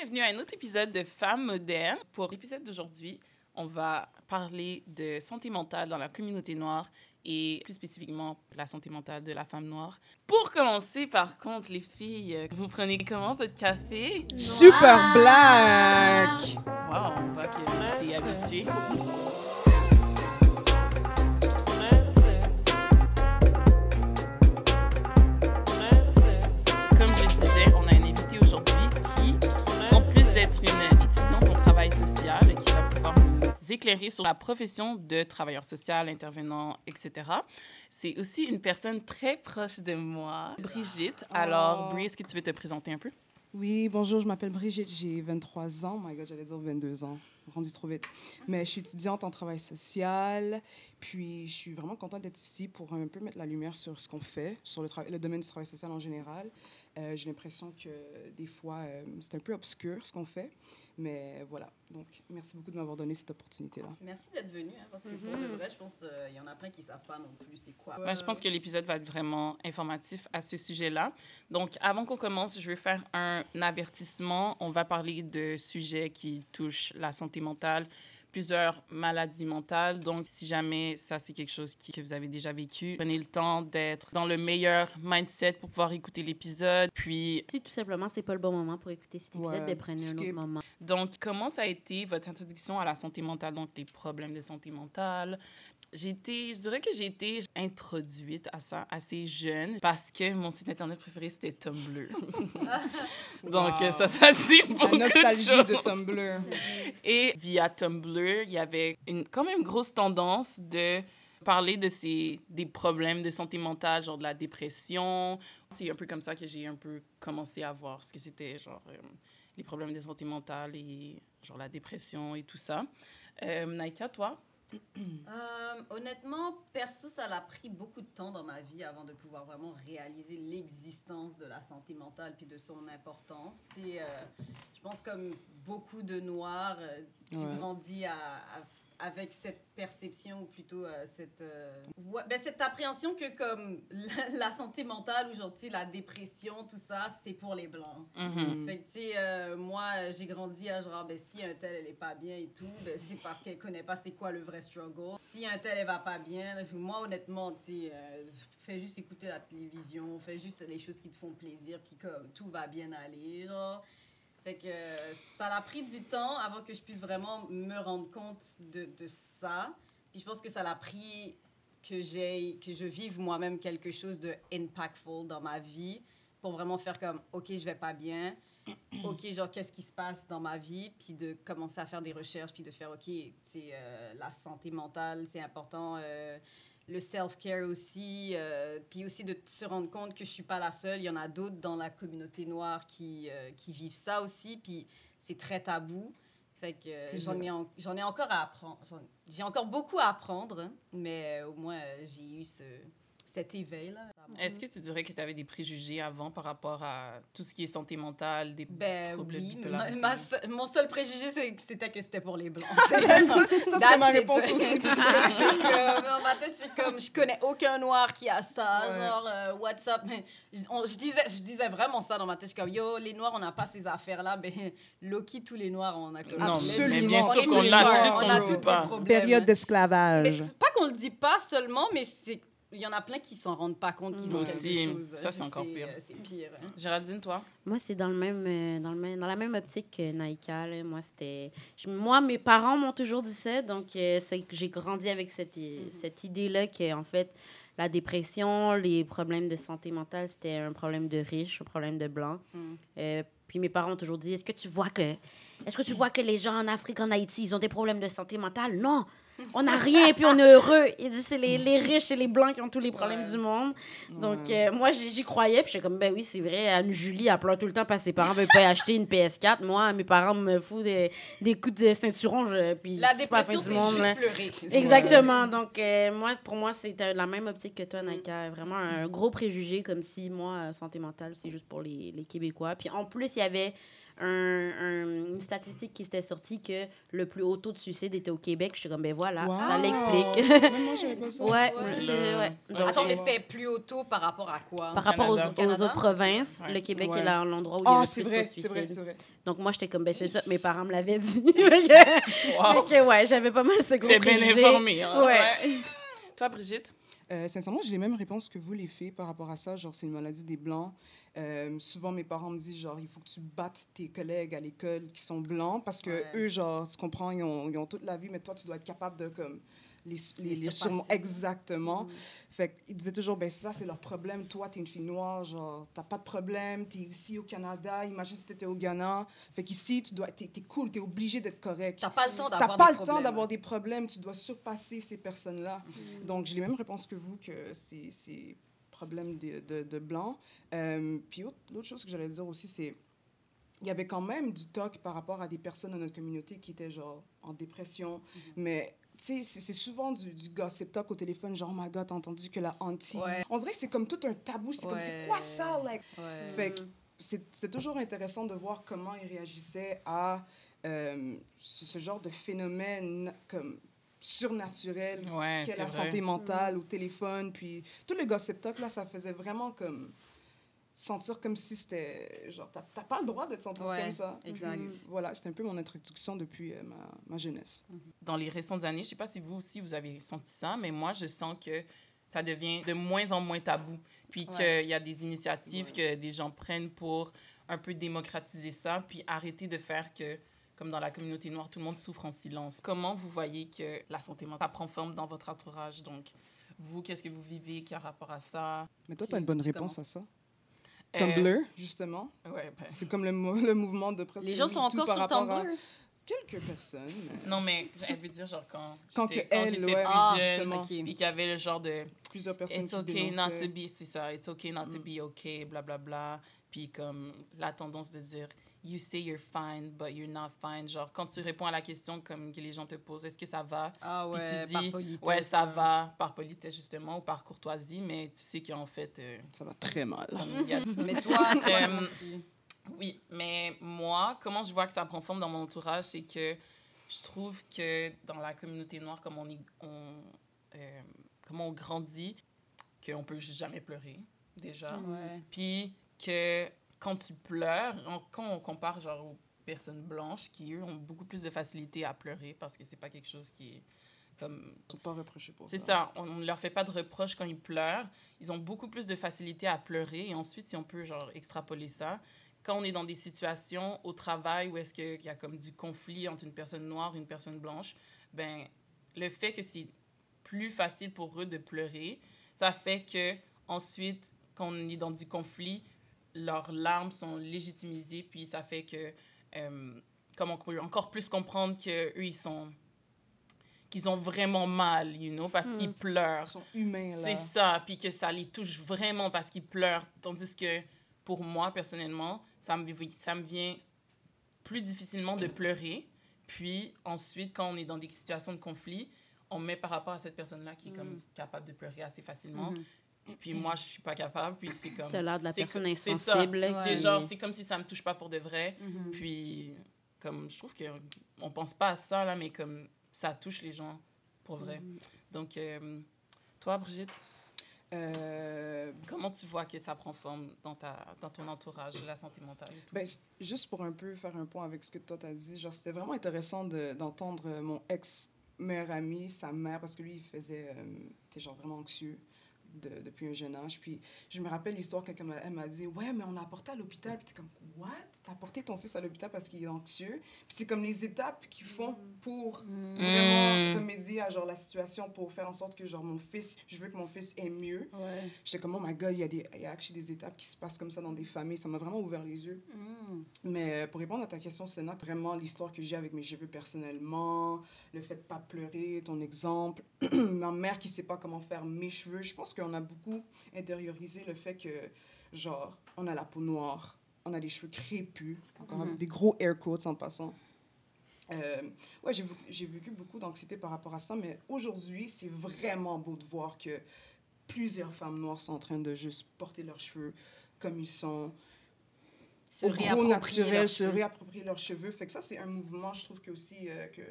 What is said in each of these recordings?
Bienvenue à un autre épisode de Femmes modernes. Pour l'épisode d'aujourd'hui, on va parler de santé mentale dans la communauté noire et plus spécifiquement la santé mentale de la femme noire. Pour commencer, par contre, les filles, vous prenez comment votre café? Super black! Wow, on voit que t'es habituée. Éclairer sur la profession de travailleur social, intervenant, etc. C'est aussi une personne très proche de moi, Brigitte. Alors, Oh. Brie, est-ce que tu veux te présenter un peu? Oui, bonjour, je m'appelle Brigitte, j'ai 23 ans. Oh my God, j'allais dire 22 ans. Rendu trop vite. Mais je suis étudiante en travail social. Puis je suis vraiment contente d'être ici pour un peu mettre la lumière sur ce qu'on fait, sur le domaine du travail social en général. Euh, j'ai l'impression que des fois, euh, c'est un peu obscur ce qu'on fait. Mais voilà. Donc, merci beaucoup de m'avoir donné cette opportunité-là. Merci d'être venu, hein, parce que pour de vrai, je pense qu'il y en a plein qui savent pas non plus c'est quoi. Ouais, je pense que l'épisode va être vraiment informatif à ce sujet-là. Donc, avant qu'on commence, je vais faire un avertissement. On va parler de sujets qui touchent la santé mentale, plusieurs maladies mentales. Donc, si jamais ça, c'est quelque chose qui- que vous avez déjà vécu, prenez le temps d'être dans le meilleur mindset pour pouvoir écouter l'épisode. Puis, Si tout simplement c'est pas le bon moment pour écouter cet épisode, Ouais, ben prenez un autre moment. donc, comment ça a été votre introduction à la santé mentale, donc les problèmes de santé mentale? J'ai été, je dirais que j'ai été introduite à ça assez jeune parce que mon site internet préféré, c'était Tumblr. Donc, Wow. ça, ça dit La beaucoup de nostalgie choses. de Tumblr. Et via Tumblr, il y avait une quand même grosse tendance de parler de ces, des problèmes de santé mentale, genre de la dépression. C'est un peu comme ça que j'ai un peu commencé à voir ce que c'était, genre, euh, les problèmes de santé mentale et genre la dépression et tout ça. Euh, Naika, toi? Euh, honnêtement, perso, ça a pris beaucoup de temps dans ma vie avant de pouvoir vraiment réaliser l'existence de la santé mentale puis de son importance. Tu sais, euh, je pense comme beaucoup de Noirs, euh, tu Ouais. grandis à- à- avec cette perception ou plutôt euh, cette, euh, ouais, ben, cette appréhension que comme la, la santé mentale sais, la dépression, tout ça, c'est pour les Blancs. Mhm. Fait que, tu sais, euh, moi, j'ai grandi à genre, ben, si un tel, elle est pas bien et tout, ben, c'est parce qu'elle connaît pas c'est quoi le vrai struggle. Si un tel, elle va pas bien, moi, honnêtement, tu sais, fais juste écouter la télévision, fais juste les choses qui te font plaisir, puis comme tout va bien aller, genre. Fait que ça a pris du temps avant que je puisse vraiment me rendre compte de, de ça. Puis je pense que ça l'a pris que j'ai que je vive moi-même quelque chose de impactful dans ma vie pour vraiment faire comme OK, je vais pas bien. OK, genre qu'est-ce qui se passe dans ma vie? Puis de commencer à faire des recherches puis de faire OK, c'est euh, la santé mentale, c'est important euh, le self-care aussi, euh, puis aussi de se rendre compte que je suis pas la seule. Il y en a d'autres dans la communauté noire qui, euh, qui vivent ça aussi, puis c'est très tabou. Fait que euh, j'en ai, en- j'en ai encore à apprendre. J'ai encore beaucoup à apprendre, hein, mais au moins j'ai eu ce, cet éveil-là. Est-ce que tu dirais que tu avais des préjugés avant par rapport à tout ce qui est santé mentale, des Ben troubles de oui, ma- bipolarité? ma se- mon seul préjugé, c'est c'était que c'était pour les Blancs. Ça, serait ma réponse aussi. Que, dans ma tête, c'est comme, je connais aucun noir qui a ça, Ouais. genre, euh, what's up? Mais Je, on- je disais, je disais vraiment ça dans ma tête, je suis comme, yo, les noirs, on n'a pas ces affaires-là, ben, Loki, tous les noirs, on a comme... Non, Absolument. mais bien sûr qu'on l'a, c'est juste on qu'on tous dit pas. Période d'esclavage. c'est pas qu'on le dit pas seulement, mais c'est il y en a plein qui s'en rendent pas compte qu'ils ont Aussi, quelque chose. ça, c'est encore pire. euh, C'est pire. hein. Géraldine, toi? Moi, c'est dans le même euh, dans le même dans la même optique que Naika. là. Moi, c'était moi mes parents m'ont toujours dit ça, donc euh, c'est que j'ai grandi avec cette i- cette idée là que en fait la dépression, les problèmes de santé mentale, c'était un problème de riches, un problème de blancs. Mm. Euh, puis mes parents ont toujours dit est-ce que tu vois que est-ce que tu vois que les gens en Afrique, en Haïti, ils ont des problèmes de santé mentale? Non. On n'a rien, puis on est heureux. Il dit, c'est les, les riches et les blancs qui ont tous les problèmes Ouais. du monde. Donc, euh, moi, j'y croyais, puis j'étais comme, ben oui, c'est vrai, Anne-Julie, elle pleure tout le temps parce que ses parents veulent pas acheter une PS4. Moi, mes parents me foutent des, des coups de ceinturon, je, puis La c'est dépression, c'est monde, juste là. pleurer. Exactement. Donc, euh, moi, pour moi, c'était la même optique que toi, Naka. Vraiment un gros préjugé, comme si, moi, euh, santé mentale, c'est juste pour les, les Québécois. Puis en plus, il y avait un, un- une statistique qui s'était sortie que le plus haut taux de suicide était au Québec. Je suis comme, ben voilà, ça l'explique. Même moi, j'avais pas ça. ouais, Ouais. c'est- Le- ouais. Donc, Attends, euh, mais c'était plus haut taux par rapport à quoi? par rapport aux, Canada? aux Canada? autres provinces, Ouais. le Québec Ouais. est là- l'endroit où il y a Ah, le c'est plus vrai, taux de c'est vrai, suicide. c'est vrai. Donc moi, j'étais comme, ben c'est ça, mes parents me l'avaient dit. Wow. fait que ouais, j'avais pas mal ce gros T'es bien informé. Hein? Ouais. Toi, Brigitte? Euh, sincèrement, j'ai les mêmes réponses que vous, les filles, par rapport à ça. Genre, c'est une maladie des Blancs. Euh, souvent, mes parents me disent, genre, il faut que tu battes tes collègues à l'école qui sont blancs parce que Ouais. eux, genre, tu comprends, ils ont, ils ont toute la vie, mais toi, tu dois être capable de, comme, les, les, Les les surpasser. surmon- Exactement. Mm. Fait qu'ils disaient toujours, ben ça, c'est leur problème. Toi, t'es une fille noire, genre, t'as pas de problème. T'es ici au Canada. Imagine si t'étais au Ghana. Fait qu'ici, tu dois, t'es, t'es cool, t'es obligé d'être correct. T'as pas le temps T'as d'avoir pas des le temps d'avoir des problèmes, tu dois surpasser ces personnes-là. Donc, j'ai les mêmes réponses que vous, que c'est problème de, de, de blanc. Euh, puis, autre- l'autre chose que j'allais dire aussi, c'est il y avait quand même du talk par rapport à des personnes dans notre communauté qui étaient, genre, en dépression. Mais, tu sais, c'est- souvent du, du gossip talk au téléphone, genre, oh my God, t'as entendu que la auntie... Ouais. On dirait que c'est comme tout un tabou. C'est comme, c'est quoi ça, like? Ouais. Fait que c'est c'est toujours intéressant de voir comment ils réagissaient à euh, ce, ce genre de phénomène comme surnaturel Ouais, c'est la vrai. santé mentale au téléphone. Puis tout le gossip talk, là, ça faisait vraiment comme sentir comme si c'était genre, t'as t'as pas le droit de te sentir Ouais, comme ça. exact. Puis Voilà, c'est un peu mon introduction depuis euh, ma, ma jeunesse. Dans les récentes années, je sais pas si vous aussi, vous avez senti ça, mais moi, je sens que ça devient de moins en moins tabou. Puis qu'il y a des initiatives que des gens prennent pour un peu démocratiser ça, puis arrêter de faire que, comme dans la communauté noire, tout le monde souffre en silence. Comment vous voyez que la santé mentale prend forme dans votre entourage? Donc, vous, qu'est-ce que vous vivez qui a rapport à ça? Mais toi, tu as une bonne réponse commence? à ça. Euh, Tumblr, justement. ouais, ben, C'est comme le, mo- le mouvement de presque Les gens sont encore sur Tumblr? Quelques personnes. mais non, mais elle veut dire, genre, quand Quand j'étais ouais, plus Ah, jeune, justement. ok. puis qu'il y avait le genre de Plusieurs personnes It's qui okay not to be, c'est ça, it's okay not to be okay, bla bla bla. Puis comme la tendance de dire you say you're fine, but you're not fine. Genre quand tu réponds à la question comme que les gens te posent, est-ce que ça va? Ah Puis ouais, tu par dis politesse, ouais ça hein. va par politesse justement ou par courtoisie, mais tu sais qu'en fait euh, Ça va très mal. comme a- Mais toi, toi, Euh, tu- oui, mais moi, comment je vois que ça prend forme dans mon entourage, c'est que je trouve que dans la communauté noire, comme on, y- on, euh, comment on grandit, qu'on peut juste jamais pleurer, déjà. Ouais. Puis que quand tu pleures, on- quand on compare genre aux personnes blanches qui, eux, ont beaucoup plus de facilité à pleurer parce que c'est pas quelque chose qui est comme... Ils sont pas reprochés pour C'est ça, on ne leur fait pas de reproches quand ils pleurent. Ils ont beaucoup plus de facilité à pleurer. Et ensuite, si on peut genre extrapoler ça, quand on est dans des situations au travail où est-ce qu'il y a comme du conflit entre une personne noire et une personne blanche, ben le fait que c'est plus facile pour eux de pleurer, ça fait que ensuite, quand on est dans du conflit, leurs larmes sont légitimisées, puis ça fait que euh, comme on peut encore plus comprendre que eux ils sont qu'ils ont vraiment mal, you know, parce qu'ils pleurent. Ils sont humains, là. C'est ça, puis que ça les touche vraiment parce qu'ils pleurent. Tandis que pour moi, personnellement, ça me, ça me vient plus difficilement de pleurer. Puis ensuite, quand on est dans des situations de conflit, on met par rapport à cette personne-là qui est comme capable de pleurer assez facilement. Puis moi, je suis pas capable. Puis c'est comme. T'as l'air de la c'est personne c'est. Ouais. Genre, c'est comme si ça me touche pas pour de vrai. Mhm. Puis, comme, je trouve qu'on pense pas à ça, là, mais comme ça touche les gens pour vrai. Donc, euh, toi, Brigitte, Euh, comment tu vois que ça prend forme dans, ta, dans ton entourage, la santé mentale et tout? ben, juste pour un peu faire un point avec ce que toi t'as dit, genre c'était vraiment intéressant de- d'entendre mon ex meilleur ami, sa mère, parce que lui il faisait, euh, était genre vraiment anxieux de- depuis un jeune âge. Puis je me rappelle l'histoire elle m'a- dit ouais mais on l'a apporté à l'hôpital. Puis t'es comme what? T'as apporté ton fils à l'hôpital parce qu'il est anxieux. Puis c'est comme les étapes qu'ils font pour vraiment Mm. remédier à genre la situation pour faire en sorte que genre mon fils, je veux que mon fils ait mieux. Ouais. J'étais comme, oh my god, il y, a des, y a actually des étapes qui se passent comme ça dans des familles. Ça m'a vraiment ouvert les yeux. Mm. Mais euh, pour répondre à ta question, Sénat, vraiment l'histoire que j'ai avec mes cheveux personnellement, le fait de pas pleurer, ton exemple, ma mère qui sait pas comment faire mes cheveux, je pense qu'on a beaucoup intériorisé le fait que, genre, on a la peau noire, on a les cheveux crépus, encore avec des gros air quotes en passant. Euh, ouais, j'ai, vécu- beaucoup d'anxiété par rapport à ça, mais aujourd'hui, c'est vraiment beau de voir que plusieurs femmes noires sont en train de juste porter leurs cheveux comme ils sont. Se au gros naturel, leurs se réapproprier leurs cheveux. Fait que ça, c'est un mouvement, je trouve que aussi, euh, que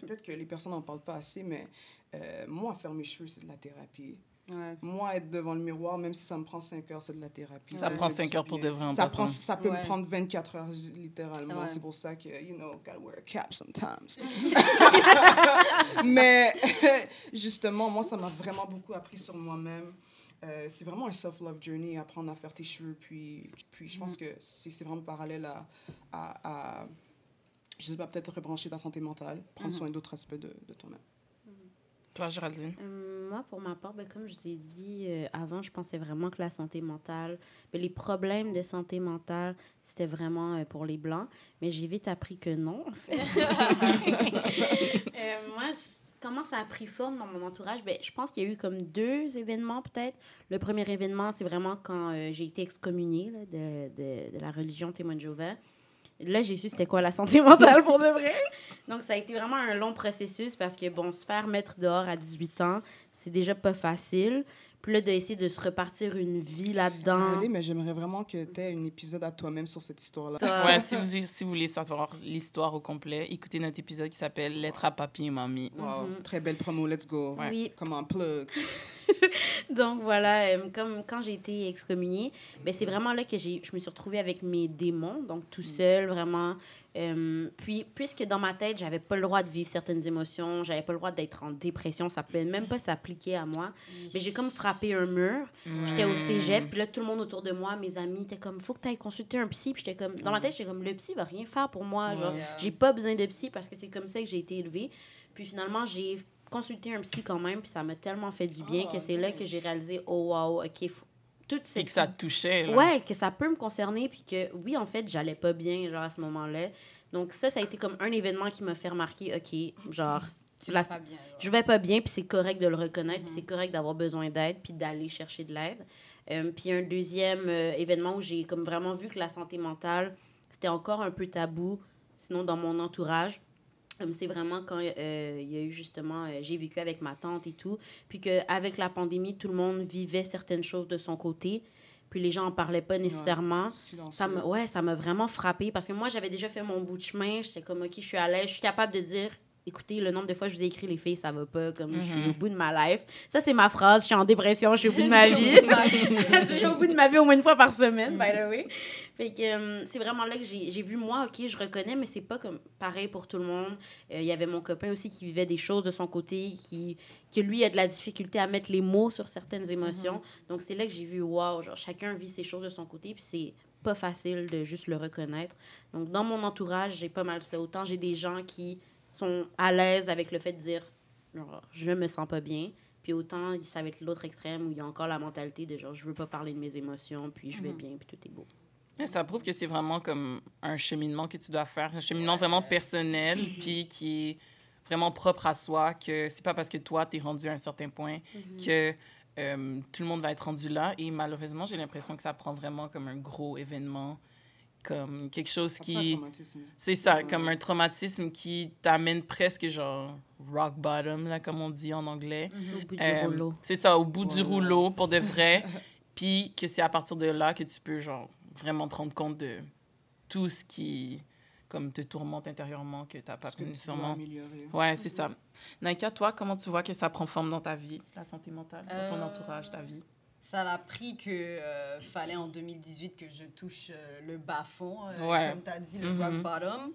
peut-être que les personnes n'en parlent pas assez, mais euh, moi, faire mes cheveux, c'est de la thérapie. Ouais. Moi, être devant le miroir, même si ça me prend 5 heures, c'est de la thérapie. Ça prend fait cinq du heures pour de vrai, en Ça, passant. prend, ça peut Ouais. me prendre 24 heures, littéralement. Ouais. C'est pour ça que, you know, gotta wear a cap sometimes. Mais justement, moi, ça m'a vraiment beaucoup appris sur moi-même. Euh, c'est vraiment un self-love journey, apprendre à faire tes cheveux. Puis, puis je pense que c'est vraiment parallèle à, à, à, je sais pas, peut-être rebrancher ta santé mentale, prendre soin d'autres aspects de, de toi-même. Toi, Géraldine? Euh, moi, pour ma part, ben, comme je vous ai dit euh, avant, je pensais vraiment que la santé mentale, ben, les problèmes de santé mentale, c'était vraiment euh, pour les Blancs. Mais j'ai vite appris que non, en fait. Euh, moi, comment ça a pris forme dans mon entourage? Ben, je pense qu'il y a eu comme deux événements, peut-être. Le premier événement, c'est vraiment quand euh, j'ai été excommuniée là, de, de, de la religion témoin de Jéhovah. Là, j'ai su c'était quoi la santé mentale pour de vrai. Donc, ça a été vraiment un long processus parce que, bon, se faire mettre dehors à 18 ans, c'est déjà pas facile. Puis là, d'essayer de se repartir une vie là-dedans. Désolée, mais j'aimerais vraiment que tu aies un épisode à toi-même sur cette histoire-là. Ouais, si vous, si vous voulez savoir l'histoire au complet, écoutez notre épisode qui s'appelle Lettre à papier et mamie. Wow, très belle promo, let's go. Ouais. Oui. Come on, plug. Donc voilà, euh, comme quand j'ai été excommuniée, ben, c'est vraiment là que j'ai, je me suis retrouvée avec mes démons, donc tout seul, vraiment. Euh, puis, puisque dans ma tête, j'avais pas le droit de vivre certaines émotions, j'avais pas le droit d'être en dépression, ça pouvait même pas s'appliquer à moi. Mais j'ai comme frappé un mur. J'étais au cégep, puis là, tout le monde autour de moi, mes amis, étaient comme, faut que tu ailles consulter un psy. Puis j'étais comme, dans ma tête, j'étais comme, le psy va rien faire pour moi. Genre, j'ai pas besoin de psy parce que c'est comme ça que j'ai été élevée. Puis finalement, j'ai consulté un psy quand même, puis ça m'a tellement fait du bien Oh, que c'est là que j'ai réalisé, oh wow, ok, faut- toute Et cette que ça touchait. Là. Ouais, que ça peut me concerner, puis que oui, en fait, j'allais pas bien, genre, à ce moment-là. Donc, ça, ça a été comme un événement qui m'a fait remarquer, OK, genre, Tu la- vas pas bien. je vais pas bien, puis c'est correct de le reconnaître, puis c'est correct d'avoir besoin d'aide, puis d'aller chercher de l'aide. Euh, puis un deuxième euh, événement où j'ai comme vraiment vu que la santé mentale, c'était encore un peu tabou, sinon dans mon entourage. C'est vraiment quand euh, il y a eu justement, euh, j'ai vécu avec ma tante et tout, puis qu'avec la pandémie, tout le monde vivait certaines choses de son côté, puis les gens en parlaient pas nécessairement. Ça me, ouais, ça m'a vraiment frappé parce que moi, j'avais déjà fait mon bout de chemin. J'étais comme, OK, je suis à l'aise. Je suis capable de dire, écoutez, le nombre de fois que je vous ai écrit, les filles, ça va pas. Comme je suis au bout de ma life. Ça, c'est ma phrase. Je suis en dépression. Je suis au bout de ma vie. je suis au bout de ma vie au moins une fois par semaine, by the way. Fait que euh, c'est vraiment là que j'ai j'ai vu, moi, OK, je reconnais, mais c'est pas comme pareil pour tout le monde. Euh, Il y avait mon copain aussi qui vivait des choses de son côté, qui, que lui a de la difficulté à mettre les mots sur certaines émotions. Donc, c'est là que j'ai vu, wow, genre, chacun vit ses choses de son côté, puis c'est pas facile de juste le reconnaître. Donc, dans mon entourage, j'ai pas mal ça. Autant j'ai des gens qui sont à l'aise avec le fait de dire, genre, je me sens pas bien. Puis autant, ça va être l'autre extrême où il y a encore la mentalité de genre, je veux pas parler de mes émotions, puis je vais bien, puis tout est beau. Mais Ça prouve que c'est vraiment comme un cheminement que tu dois faire, un cheminement vraiment personnel, puis qui est vraiment propre à soi, que c'est pas parce que toi, tu es rendu à un certain point que euh, tout le monde va être rendu là. Et malheureusement, j'ai l'impression que ça prend vraiment comme un gros événement, comme quelque chose qui... C'est ça, comme un traumatisme qui t'amène presque genre rock bottom, là, comme on dit en anglais. Au bout du Euh, rouleau. C'est ça, au bout du rouleau, pour de vrai. Puis que c'est à partir de là que tu peux, genre, vraiment te rendre compte de tout ce qui, comme, te tourmente intérieurement, que t'as pas dois nécessairement... Ouais, c'est ça. Naika, toi, comment tu vois que ça prend forme dans ta vie, la santé mentale, dans ton Euh, entourage, ta vie? Ça l'a pris que euh, fallait en 2018 que je touche euh, le bas-fond, euh, Ouais. comme tu as dit, le Mhm. rock bottom.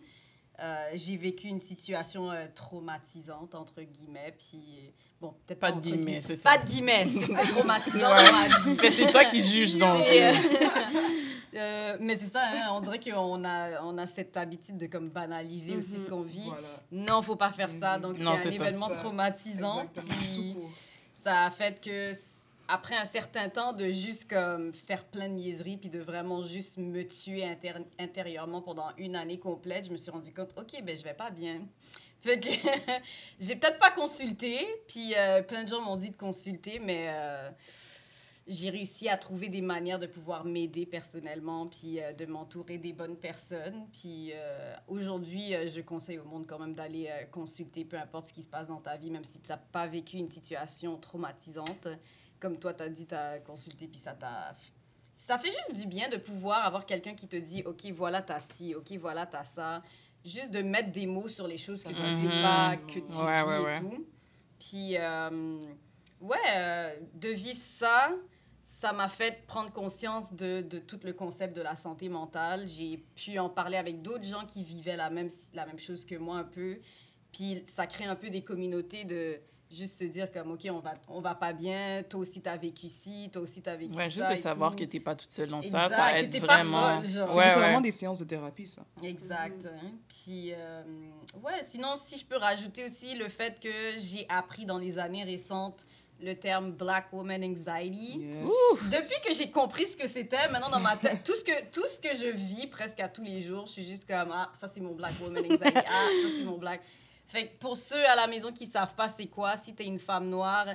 Euh, j'ai vécu une situation euh, traumatisante, entre guillemets, puis bon, peut-être Pas de guillemets, gui- c'est ça. Pas de guillemets, c'était traumatisant Ouais. dans ma vie. Mais c'est toi qui juges, donc. Mais c'est ça, hein, on dirait qu'on a, on a cette habitude de comme banaliser aussi ce qu'on vit. Voilà. Non, faut pas faire ça. Donc, un c'est ça. événement Ça. traumatisant. Exactement. puis ça a fait que après un certain temps de juste comme faire plein de niaiseries puis de vraiment juste me tuer inter- intérieurement pendant une année complète, je me suis rendu compte OK, ben je vais pas bien. Fait que j'ai peut-être pas consulté, puis euh, plein de gens m'ont dit de consulter, mais euh, j'ai réussi à trouver des manières de pouvoir m'aider personnellement, puis euh, de m'entourer des bonnes personnes. Puis aujourd'hui, je conseille au monde quand même d'aller consulter, peu importe ce qui se passe dans ta vie, même si tu n'as pas vécu une situation traumatisante. Comme toi, tu as dit, tu as consulté, puis ça t'a ça fait juste du bien de pouvoir avoir quelqu'un qui te dit, OK, voilà, t'as ci, OK, voilà, t'as ça. Juste de mettre des mots sur les choses que tu sais Mhm. pas, que tu Ouais, vis ouais, et ouais. tout. Puis, euh, ouais, euh, de vivre ça, ça m'a fait prendre conscience de, de tout le concept de la santé mentale. J'ai pu en parler avec d'autres gens qui vivaient la même, la même chose que moi un peu. Puis ça crée un peu des communautés de juste se dire comme, OK, on va, on va pas bien, toi aussi t'as vécu ci, toi aussi t'as vécu Ouais, ça. juste de savoir tout. que t'es pas toute seule dans Exact, ça, ça que aide pas vraiment. folle, genre. C'est Ouais, littéralement ouais. des séances de thérapie, ça. Exact. hein. Puis, euh, ouais, sinon, si je peux rajouter aussi le fait que j'ai appris dans les années récentes le terme Black Woman Anxiety. Yes. Depuis que j'ai compris ce que c'était, maintenant dans ma tête, tout ce, que, tout ce que je vis presque à tous les jours, je suis juste comme, ah, ça c'est mon Black Woman Anxiety, ah, ça c'est mon Black. Fait que pour ceux à la maison qui savent pas c'est quoi, si t'es une femme noire,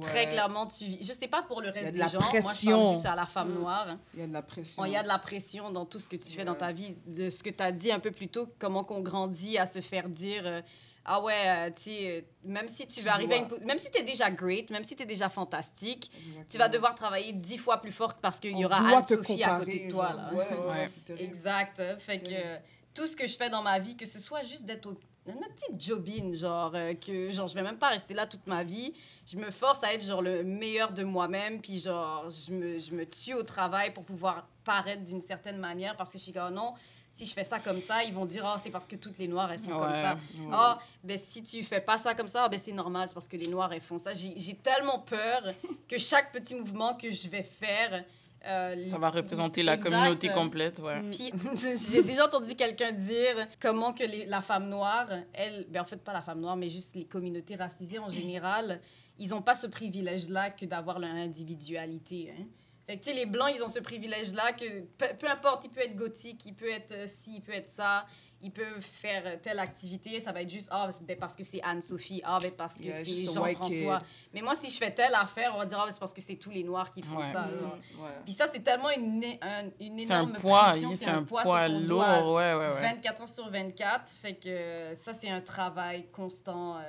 très clairement tu vis. Je sais pas pour le reste de des la gens, moi je parle juste à la femme Mm. noire. Il y a de la pression. Il y a de la pression dans tout ce que tu fais dans ta vie, de ce que tu as dit un peu plus tôt, comment qu'on grandit à se faire dire euh, ah ouais, euh, tu euh, même si tu Tu veux arriver à une même si tu es déjà great, même si tu es déjà fantastique, Exactement. tu vas devoir travailler dix fois plus fort parce qu'il y aura Anne-Sophie à côté de toi. genre. Là. Ouais. Exact. Fait que euh, tout ce que je fais dans ma vie, que ce soit juste d'être au- une petite jobine, genre, euh, que genre, je vais même pas rester là toute ma vie. Je me force à être genre le meilleur de moi-même, puis genre, je me, je me tue au travail pour pouvoir paraître d'une certaine manière parce que je suis comme, non, si je fais ça comme ça, ils vont dire, oh, c'est parce que toutes les noires, elles sont comme ça. Ouais. Oh, ben si tu fais pas ça comme ça, ah, ben c'est normal, c'est parce que les noirs, elles font ça. J'ai tellement peur que chaque petit mouvement que je vais faire. Euh, Ça va représenter la Exact. communauté complète, ouais. Mm. puis j'ai déjà entendu quelqu'un dire comment que les- la femme noire, elle, ben en fait pas la femme noire, mais juste les communautés racisées en général, ils ont pas ce privilège-là que d'avoir leur individualité. Hein. Fait que, tu sais, les blancs, ils ont ce privilège-là que peu, peu importe, il peut être gothique, il peut être euh, ci, il peut être ça, il peut faire telle activité, ça va être juste ah ben parce que c'est Anne-Sophie, ah ben parce que Yeah, c'est Jean-François. Mais moi, si je fais telle affaire, on va dire ah ben, c'est parce que c'est tous les noirs qui font Ouais. ça. Mm, ouais. Puis ça, c'est tellement une, un- une C'est un énorme poids, pression, c'est un poids poids lourd, ouais, ouais, ouais. 24 heures sur 24. Fait que euh, ça, c'est un travail constant euh,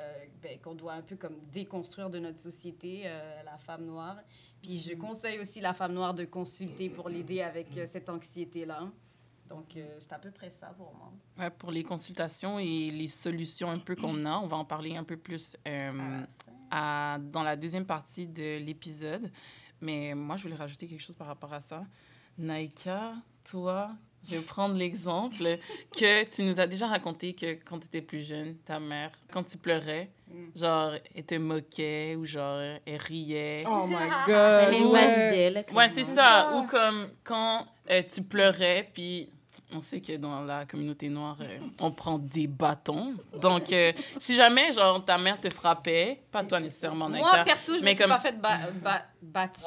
ben, qu'on doit un peu comme déconstruire de notre société, euh, la femme noire. Puis je conseille aussi la femme noire de consulter pour l'aider avec euh, cette anxiété-là. Donc, euh, c'est à peu près ça pour moi. Ouais, pour les consultations et les solutions un peu qu'on a, on va en parler un peu plus euh, à, dans la deuxième partie de l'épisode. Mais moi, je voulais rajouter quelque chose par rapport à ça. Naïka, toi, je vais prendre l'exemple que tu nous as déjà raconté que quand tu étais plus jeune, ta mère, quand tu pleurais, Mm. genre, elle te moquait ou genre, elle riait. Oh my Elle god. les ouais. validait, là, Ouais, c'est ça. Ou comme quand euh, tu pleurais, puis on sait que dans la communauté noire, euh, on prend des bâtons. Donc, euh, si jamais, genre, ta mère te frappait, pas toi nécessairement, Moi, Naïka, perso, je mais me suis pas fait ba- ba- battue,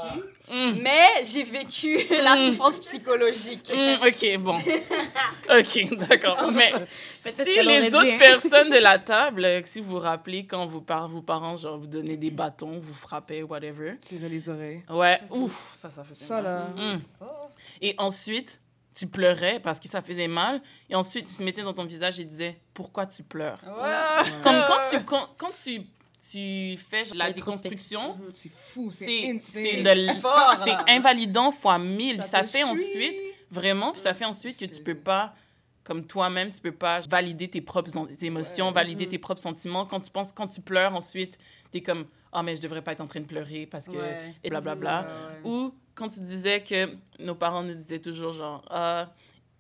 Hum, mais j'ai vécu la Mm. souffrance psychologique. hum, ok, bon. Ok, d'accord. Mais Peut-être si les dit, autres hein. personnes de la table, euh, si vous vous rappelez, quand vos, par vos parents, genre, vous donnaient des bâtons, vous frappaient, whatever. Tirer les oreilles. Ouais, ouf, ça, ça faisait Ça, mal. là. Oh. Et ensuite, tu pleurais parce que ça faisait mal. Et ensuite, tu te mettais dans ton visage et disais Pourquoi tu pleures? Ouais. Comme quand tu, quand, quand tu, tu fais la déconstruction, C'est fou, c'est invalidant fois mille. Ça, fait suit. ensuite, vraiment, puis ça fait ensuite que tu peux pas, comme toi-même, tu peux pas valider tes propres tes émotions, Ouais. valider Mhm. tes propres sentiments. Quand tu penses, quand tu pleures ensuite, tu es comme Ah, mais je devrais pas être en train de pleurer parce que. Ouais. Et blablabla. Ouais, ouais. Ou quand tu disais que nos parents nous disaient toujours genre ah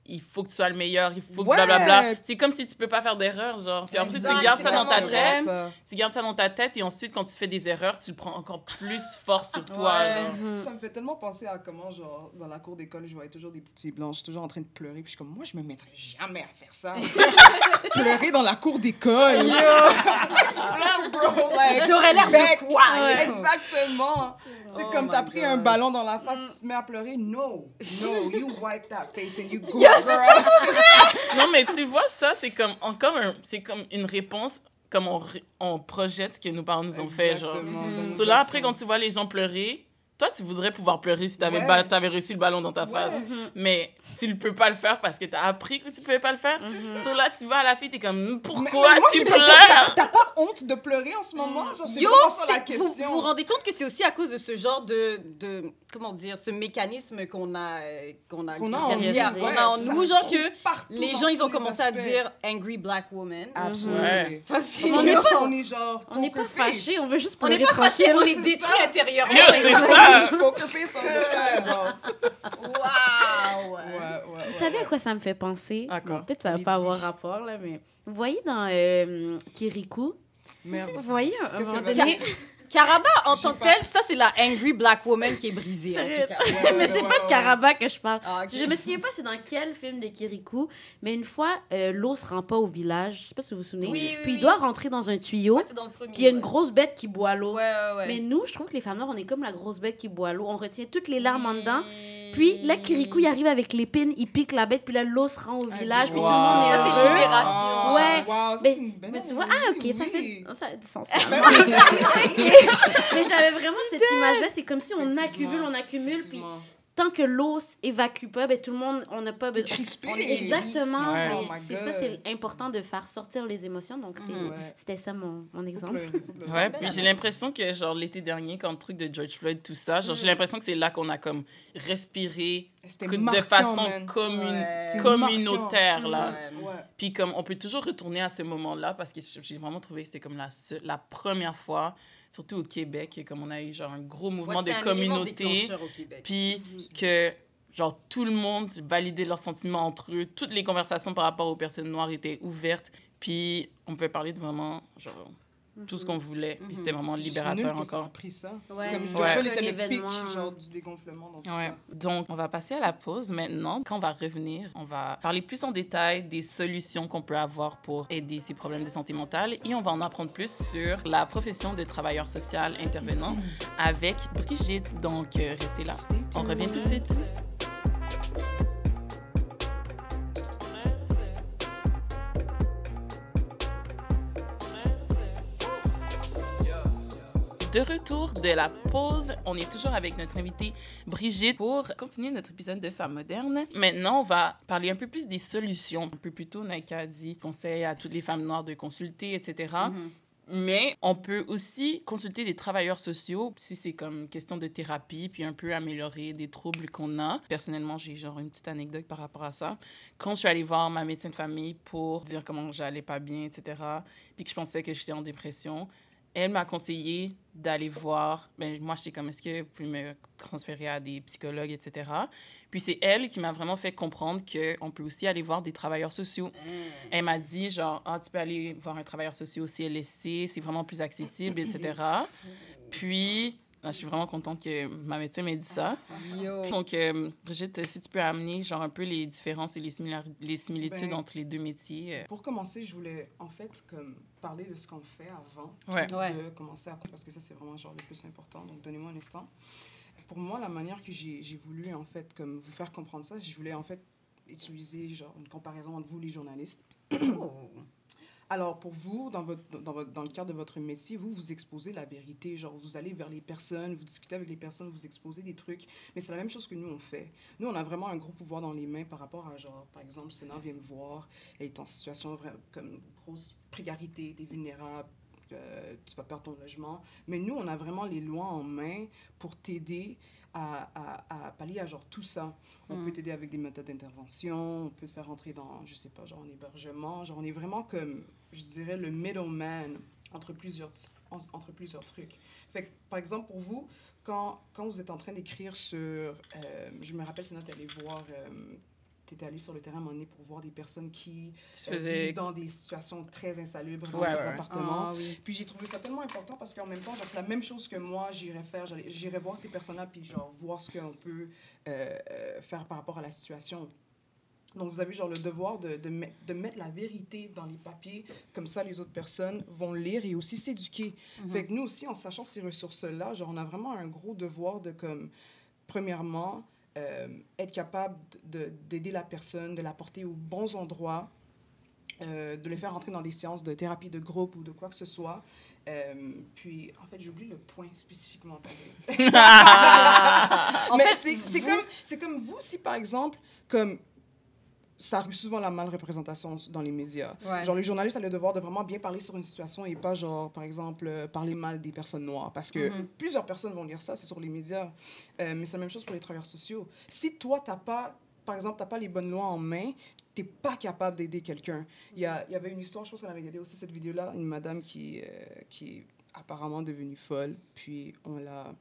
il faut que tu sois le meilleur, il faut que Ouais. blablabla. C'est comme si tu peux pas faire d'erreur genre. Puis ensuite Exact, tu gardes ça dans ta tête, Ça. tu gardes ça dans ta tête et ensuite quand tu fais des erreurs, tu le prends encore plus fort sur toi Ouais. genre. Mhm. Ça me fait tellement penser à comment, genre, dans la cour d'école, je voyais toujours des petites filles blanches, toujours en train de pleurer. Puis je suis comme, moi, je me mettrais jamais à faire ça. pleurer dans la cour d'école. tu pleures, bro. Like, J'aurais l'air de quoi? Ouais, Exactement. C'est Oh comme t'as pris gosh. un ballon dans la face, tu te mets à pleurer. No, no, you wipe that face and you go. Non mais tu vois ça c'est comme encore un- c'est comme une réponse comme on, on projette ce que nos parents nous ont fait genre. Donne-nous So là après quand tu vois les gens pleurer toi, tu voudrais pouvoir pleurer si t'avais, Ouais. ba- t'avais reçu le ballon dans ta Ouais. face. Mais tu ne peux pas le faire parce que t'as appris que tu pouvais pas le faire. So là, tu vas à la fille, t'es comme, pourquoi Mais- mais moi, tu pleures? T'as pas honte de pleurer en ce moment? Genre, Yo, ça la vous, vous vous rendez compte que c'est aussi à cause de ce genre de, de comment dire, ce mécanisme qu'on a, qu'on a, Qu'on a en qu'on nous, a- ouais, qu'on a en ça nous, se genre que les gens, ils ont commencé à aspects. dire angry black woman. Absolument. Ouais. On On est pas- on est genre. On n'est pas poker face. fâchés, on veut juste On pleurer n'est pas fâchés, tranquille. on est ça. intérieurement. Yo, c'est ça! Poker face genre. Waouh! Ouais, ouais, Vous ouais, savez à quoi ça me fait penser? Bon, Peut-être que ça va pas avoir rapport, là, mais... Vous voyez dans euh, Kirikou, Merde. vous voyez, à un Qu'est-ce moment donné... Caraba, en tant que telle, ça, c'est la angry black woman qui est brisée, en tout cas. Ouais, mais c'est pas de. Caraba que je parle. Ah. Je me souviens pas c'est dans quel film de Kirikou, mais une fois, euh, l'eau se rend pas au village, je sais pas si vous vous souvenez, Oui, oui, puis il doit rentrer dans un tuyau, Ouais, dans le premier. puis il y a une ouais. grosse bête qui boit l'eau. Ouais, ouais, ouais. Mais nous, je trouve que les femmes noires, on est comme la grosse bête qui boit l'eau. On retient toutes les larmes en dedans. Puis là, Kirikou, il arrive avec l'épine, il pique la bête, puis là, l'eau se rend au Ah, village, puis tout le monde est Ça, c'est heureux. libération. Ouais. Wow, Mais- une Mais tu vois, ah, ok, ça fait, ça a du sens. Ben. Mais j'avais vraiment cette image-là, c'est comme si on accumule, on accumule, puis. Tant que l'eau évacue pas, ben, tout le monde, on n'a pas besoin. Exactement. Ouais. Et Oh my c'est ça, c'est important de faire sortir les émotions. Donc, Mhm. Ouais. c'était ça mon, mon exemple. Ouais, puis j'ai l'impression que, genre, l'été dernier, quand le truc de George Floyd, tout ça, genre, j'ai l'impression que c'est là qu'on a, comme, respiré de marquant, façon Ouais. Communautaire, là. Ouais. Ouais. Puis comme on peut toujours retourner à ce moment-là parce que j'ai vraiment trouvé que c'était comme la, seule- la première fois, surtout au Québec, comme on a eu genre un gros mouvement Ouais, de communauté, puis que genre tout le monde validait leurs sentiments entre eux, toutes les conversations par rapport aux personnes noires étaient ouvertes, puis on pouvait parler de vraiment genre tout ce qu'on voulait, puis c'était vraiment C'est juste libérateur que ça a encore. pris ça. Ouais. comme Ouais. Floyd Un était le pic genre du dégonflement dans tout Ouais. ça. Donc, on va passer à la pause maintenant. Quand on va revenir, on va parler plus en détail des solutions qu'on peut avoir pour aider ces problèmes de santé mentale et on va en apprendre plus sur la profession de travailleur social intervenant avec Brigitte. Donc, euh, restez là. On revient tout de suite. De retour de la pause, on est toujours avec notre invitée Brigitte pour continuer notre épisode de Femmes modernes. Maintenant, on va parler un peu plus des solutions. Un peu plus tôt, Naika a dit conseil à toutes les femmes noires de consulter, etc. Mais on peut aussi consulter des travailleurs sociaux si c'est comme question de thérapie, puis un peu améliorer des troubles qu'on a. Personnellement, j'ai genre une petite anecdote par rapport à ça. Quand je suis allée voir ma médecin de famille pour dire comment j'allais pas bien, etc., puis que je pensais que j'étais en dépression, elle m'a conseillé d'aller voir. Ben, moi, j'étais comme, est-ce que vous pouvez me transférer à des psychologues, etc. Puis c'est elle qui m'a vraiment fait comprendre qu'on peut aussi aller voir des travailleurs sociaux. Elle m'a dit, genre, ah, tu peux aller voir un travailleur social au CLSC, c'est vraiment plus accessible, etc. Puis, là, je suis vraiment contente que ma médecin m'ait dit ça. Yo. Donc, euh, Brigitte, si tu peux amener, genre, un peu les différences et les, les similitudes Ben, entre les deux métiers. euh, Pour commencer, je voulais en fait comme parler de ce qu'on fait avant Ouais. Ouais. de commencer à parce que ça c'est vraiment genre le plus important. Donc donnez-moi un instant. Pour moi, la manière que j'ai j'ai voulu en fait comme vous faire comprendre ça, je voulais en fait utiliser genre une comparaison entre vous les journalistes. Oh. Alors, pour vous, dans, votre, dans, votre, dans le cadre de votre métier, vous, vous exposez la vérité. Genre, vous allez vers les personnes, vous discutez avec les personnes, vous exposez des trucs. Mais c'est la même chose que nous, on fait. Nous, on a vraiment un gros pouvoir dans les mains par rapport à, genre, par exemple, Sénat vient me voir, elle est en situation vra- comme grosse précarité, t'es vulnérable, euh, tu vas perdre ton logement. Mais nous, on a vraiment les lois en main pour t'aider à, à, à pallier à genre tout ça. On Mm. peut t'aider avec des méthodes d'intervention, on peut te faire rentrer dans, je sais pas, genre en hébergement. Genre, on est vraiment comme, je dirais, le middleman entre plusieurs, en- entre plusieurs trucs. Fait que, par exemple, pour vous, quand, quand vous êtes en train d'écrire sur, euh, je me rappelle, c'est notre allé voir, euh, t'étais allé sur le terrain à un moment donné pour voir des personnes qui se euh, dans des situations très insalubres dans Ouais, leurs ouais, ouais. appartements. Ah oui. Puis j'ai trouvé ça tellement important parce qu'en même temps, genre, c'est la même chose que moi, j'irais faire. J'irais voir ces personnes-là, puis genre, voir ce qu'on peut euh, faire par rapport à la situation. Donc, vous avez genre le devoir de, de, met- de mettre la vérité dans les papiers, comme ça les autres personnes vont lire et aussi s'éduquer. Fait que nous aussi, en sachant ces ressources-là, genre, on a vraiment un gros devoir de, comme, premièrement, euh, être capable de- d'aider la personne, de la porter aux bons endroits, euh, de les faire entrer dans des séances de thérapie de groupe ou de quoi que ce soit. Euh, puis, en fait, j'oublie le point spécifiquement. en fait, c'est comme, c'est comme vous, si par exemple, comme ça arrive souvent la mal représentation dans les médias. Genre, les journalistes ont le devoir de vraiment bien parler sur une situation et pas, genre, par exemple, euh, parler mal des personnes noires. Parce que mm-hmm. plusieurs personnes vont lire ça, c'est sur les médias. Euh, mais c'est la même chose pour les travailleurs sociaux. Si toi, t'as pas, par exemple, t'as pas les bonnes lois en main, t'es pas capable d'aider quelqu'un. Il y, y avait une histoire, je pense qu'on avait regardé aussi cette vidéo-là, une madame qui, euh, qui est apparemment devenue folle, puis on l'a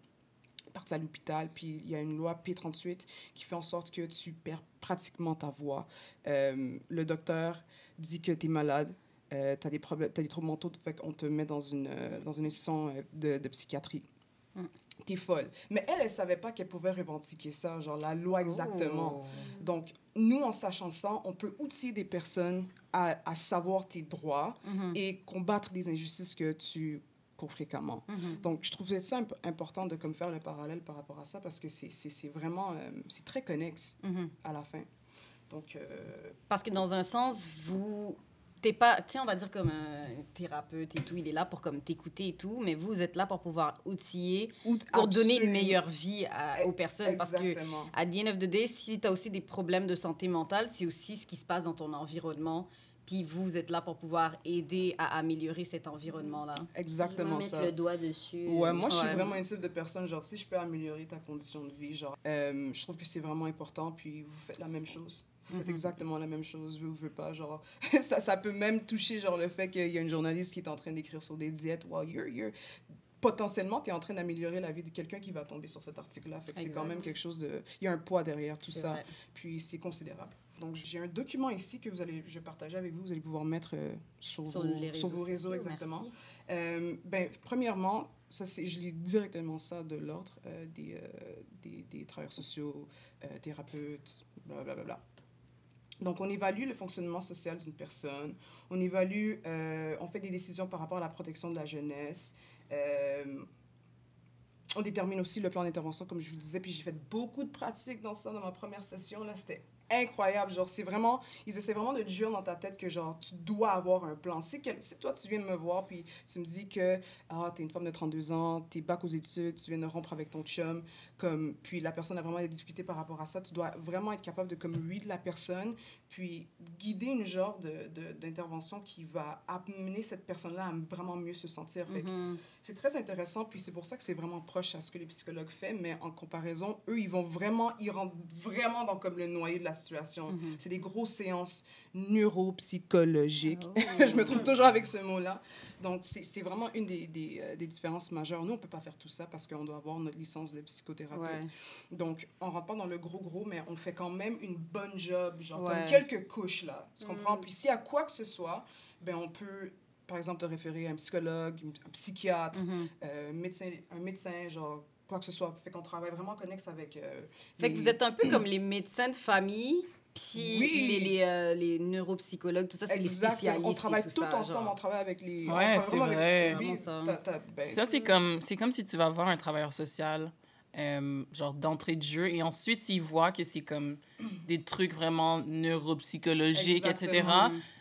partie à l'hôpital, puis il y a une loi P38 qui fait en sorte que tu perds pratiquement ta voix. Euh, le docteur dit que tu es malade, euh, tu as des problèmes, as des troubles mentaux, fait qu'on te met dans une, euh, dans une institution de, de psychiatrie. Mm. Tu es folle. Mais elle, elle savait pas qu'elle pouvait revendiquer ça, genre la loi exactement. Oh. Donc, nous, en sachant ça, on peut outiller des personnes à, à savoir tes droits mm-hmm. et combattre des injustices que tu fréquemment. Mm-hmm. Donc, je trouvais ça important de comme faire le parallèle par rapport à ça parce que c'est vraiment, euh, c'est très connexe mm-hmm. à la fin. Donc, euh, Parce que dans un sens, vous t'es pas, tiens, on va dire comme un thérapeute et tout, il est là pour comme t'écouter et tout, mais vous êtes là pour pouvoir outiller, pour donner une meilleure vie aux personnes. Parce que, à the end of the day, si tu as aussi des problèmes de santé mentale, c'est aussi ce qui se passe dans ton environnement puis vous êtes là pour pouvoir aider à améliorer cet environnement-là. Exactement je ça. mettre le doigt dessus. Ouais, moi, je suis vraiment une type de personne, genre, si je peux améliorer ta condition de vie, genre, euh, je trouve que c'est vraiment important, puis vous faites la même chose. Vous faites exactement la même chose, veux ou veux pas, genre, ça, ça peut même toucher, genre, le fait qu'il y a une journaliste qui est en train d'écrire sur des diètes, while you're, you're potentiellement, tu es en train d'améliorer la vie de quelqu'un qui va tomber sur cet article-là. Fait que c'est quand même quelque chose de... Il y a un poids derrière tout ça. Puis c'est considérable. Donc, j'ai un document ici que vous allez, je vais partager avec vous. Vous allez pouvoir mettre euh, sur, vos, réseaux, sur vos réseaux exactement. Euh, ben, premièrement, ça, je lis directement ça de l'ordre euh, des, des, des, travailleurs sociaux, thérapeutes, blablabla. Bla, bla. Donc, on évalue le fonctionnement social d'une personne. On évalue, on fait des décisions par rapport à la protection de la jeunesse. on détermine aussi le plan d'intervention, comme je vous disais. Puis j'ai fait beaucoup de pratiques dans ça dans ma première session. Là, c'était incroyable. Genre, c'est vraiment, ils essaient vraiment de dire dans ta tête que, genre, tu dois avoir un plan. Si, toi, tu viens de me voir, puis tu me dis que, ah, t'es une femme de 32 ans, t'es bac aux études, tu viens de rompre avec ton chum, comme, puis la personne a vraiment des difficultés par rapport à ça, tu dois vraiment être capable de, comme, read la personne, puis guider une genre d'intervention de, qui va amener cette personne-là à vraiment mieux se sentir. Mm-hmm. C'est très intéressant, puis c'est pour ça que c'est vraiment proche à ce que les psychologues font, mais en comparaison, eux, ils vont vraiment, ils rentrent vraiment dans comme le noyau de la situation. Mm-hmm. C'est des grosses séances neuropsychologiques. Oh. Je me trouve toujours avec ce mot-là. Donc, c'est vraiment une des, des, euh, des, différences majeures. Nous, on ne peut pas faire tout ça parce qu'on doit avoir notre licence de psychothérapeute. Donc, on ne rentre pas dans le gros gros, mais on fait quand même une bonne job, genre comme quelques couches, là. Tu comprends? Mm. Puis s'il y a quoi que ce soit, ben on peut par exemple, te référer à un psychologue, un psychiatre, euh, médecin, un médecin, genre quoi que ce soit. Fait qu'on travaille vraiment connexe avec. Euh, fait que vous êtes un peu comme les médecins de famille. Puis les, les, euh, les, neuropsychologues, tout ça, c'est les spécialistes. On travaille tout, ensemble, on travaille avec les. Ouais, c'est vrai. ça, ben, ça c'est comme, comme si tu vas voir un travailleur social, genre d'entrée de jeu, et ensuite, s'il voit que c'est comme des trucs vraiment neuropsychologiques, etc.,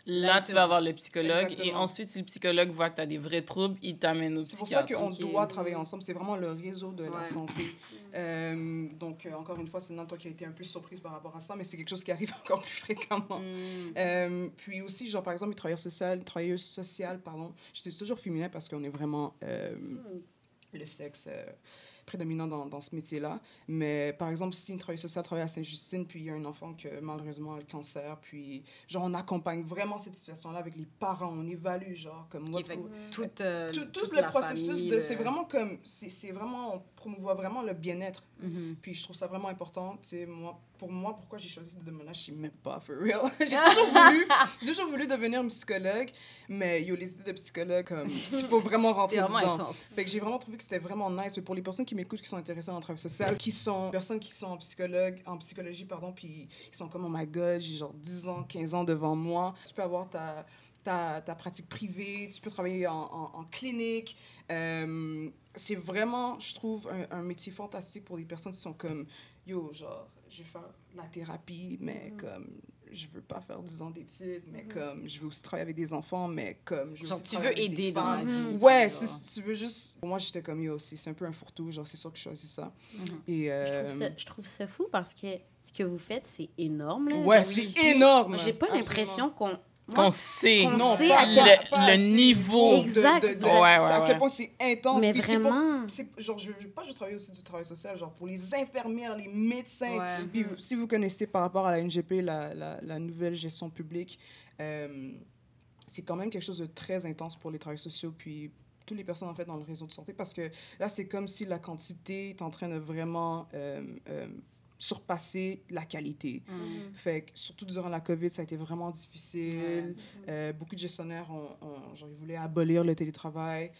Là, tu vas voir le psychologue. Et ensuite, si le psychologue voit que tu as des vrais troubles, il t'amène au psychiatre. C'est pour ça qu'on doit travailler ensemble. C'est vraiment le réseau de la santé. Euh, donc, euh, encore une fois, c'est toi qui a été un peu surprise par rapport à ça, mais c'est quelque chose qui arrive encore plus fréquemment. Mm. Euh, puis aussi, genre, par exemple, les travailleurs sociaux, travailleuses sociales, pardon, je dis toujours féminin parce qu'on est vraiment mm. le sexe prédominant dans, dans ce métier-là. Mais par exemple, si une travailleuse sociale travaille à Sainte-Justine, puis il y a un enfant qui malheureusement a le cancer, puis genre on accompagne vraiment cette situation-là avec les parents, on évalue genre comme moi. Tout, euh, tout, tout, le processus de, c'est vraiment comme, c'est vraiment, on promouvoit vraiment le bien-être. Mm-hmm. Puis je trouve ça vraiment important, tu sais, moi, pour moi, pourquoi j'ai choisi de devenir, je sais même pas, for real? j'ai toujours voulu, toujours voulu devenir psychologue, mais yo, les idées de psychologue, comme, il faut vraiment rentrer vraiment dedans. Intense. Fait que j'ai vraiment trouvé que c'était vraiment nice. Mais pour les personnes qui m'écoutent, qui sont intéressées en travail social, qui sont personnes qui sont en psychologue, en psychologie, pardon, puis ils sont comme, oh my god, j'ai genre 10 ans, 15 ans devant moi. Tu peux avoir ta, ta, ta pratique privée, tu peux travailler en, en, clinique. Euh, c'est vraiment, je trouve, un, un métier fantastique pour les personnes qui sont comme, yo, genre, je vais faire la thérapie, mais mm. comme je veux pas faire 10 ans d'études, mais comme, je veux aussi travailler avec des enfants, mais comme, je veux Genre, aussi tu veux aider dans la vie. Ouais, si tu veux juste. Pour moi, j'étais comme yo aussi. C'est un peu un fourre-tout. Genre, c'est sûr que je choisis ça. Mhm. Et. Je euh, trouve, ça, je trouve ça fou parce que ce que vous faites, c'est énorme. là. Ouais, c'est énorme. J'ai pas l'impression qu'on. Qu'on sait qu'on Non, sait pas, à le, quel- pas le assez niveau. de- Exact, de- de- exact. Ouais, ouais, à quel ouais. point c'est intense. Mais puis c'est pas- vraiment. c'est- genre, je veux pas juste travailler aussi du travail social, genre pour les infirmières, les médecins. Ouais. Puis si vous connaissez par rapport à la NGP, la, la, la nouvelle gestion publique, euh, c'est quand même quelque chose de très intense pour les travailleurs sociaux, puis toutes les personnes en fait dans le réseau de santé, parce que là, c'est comme si la quantité est en train de vraiment euh, euh, surpasser la qualité. Mhm. Fait que, surtout durant la COVID, ça a été vraiment difficile. Euh, beaucoup de gestionnaires ont, ont- genre, ils voulaient abolir le télétravail.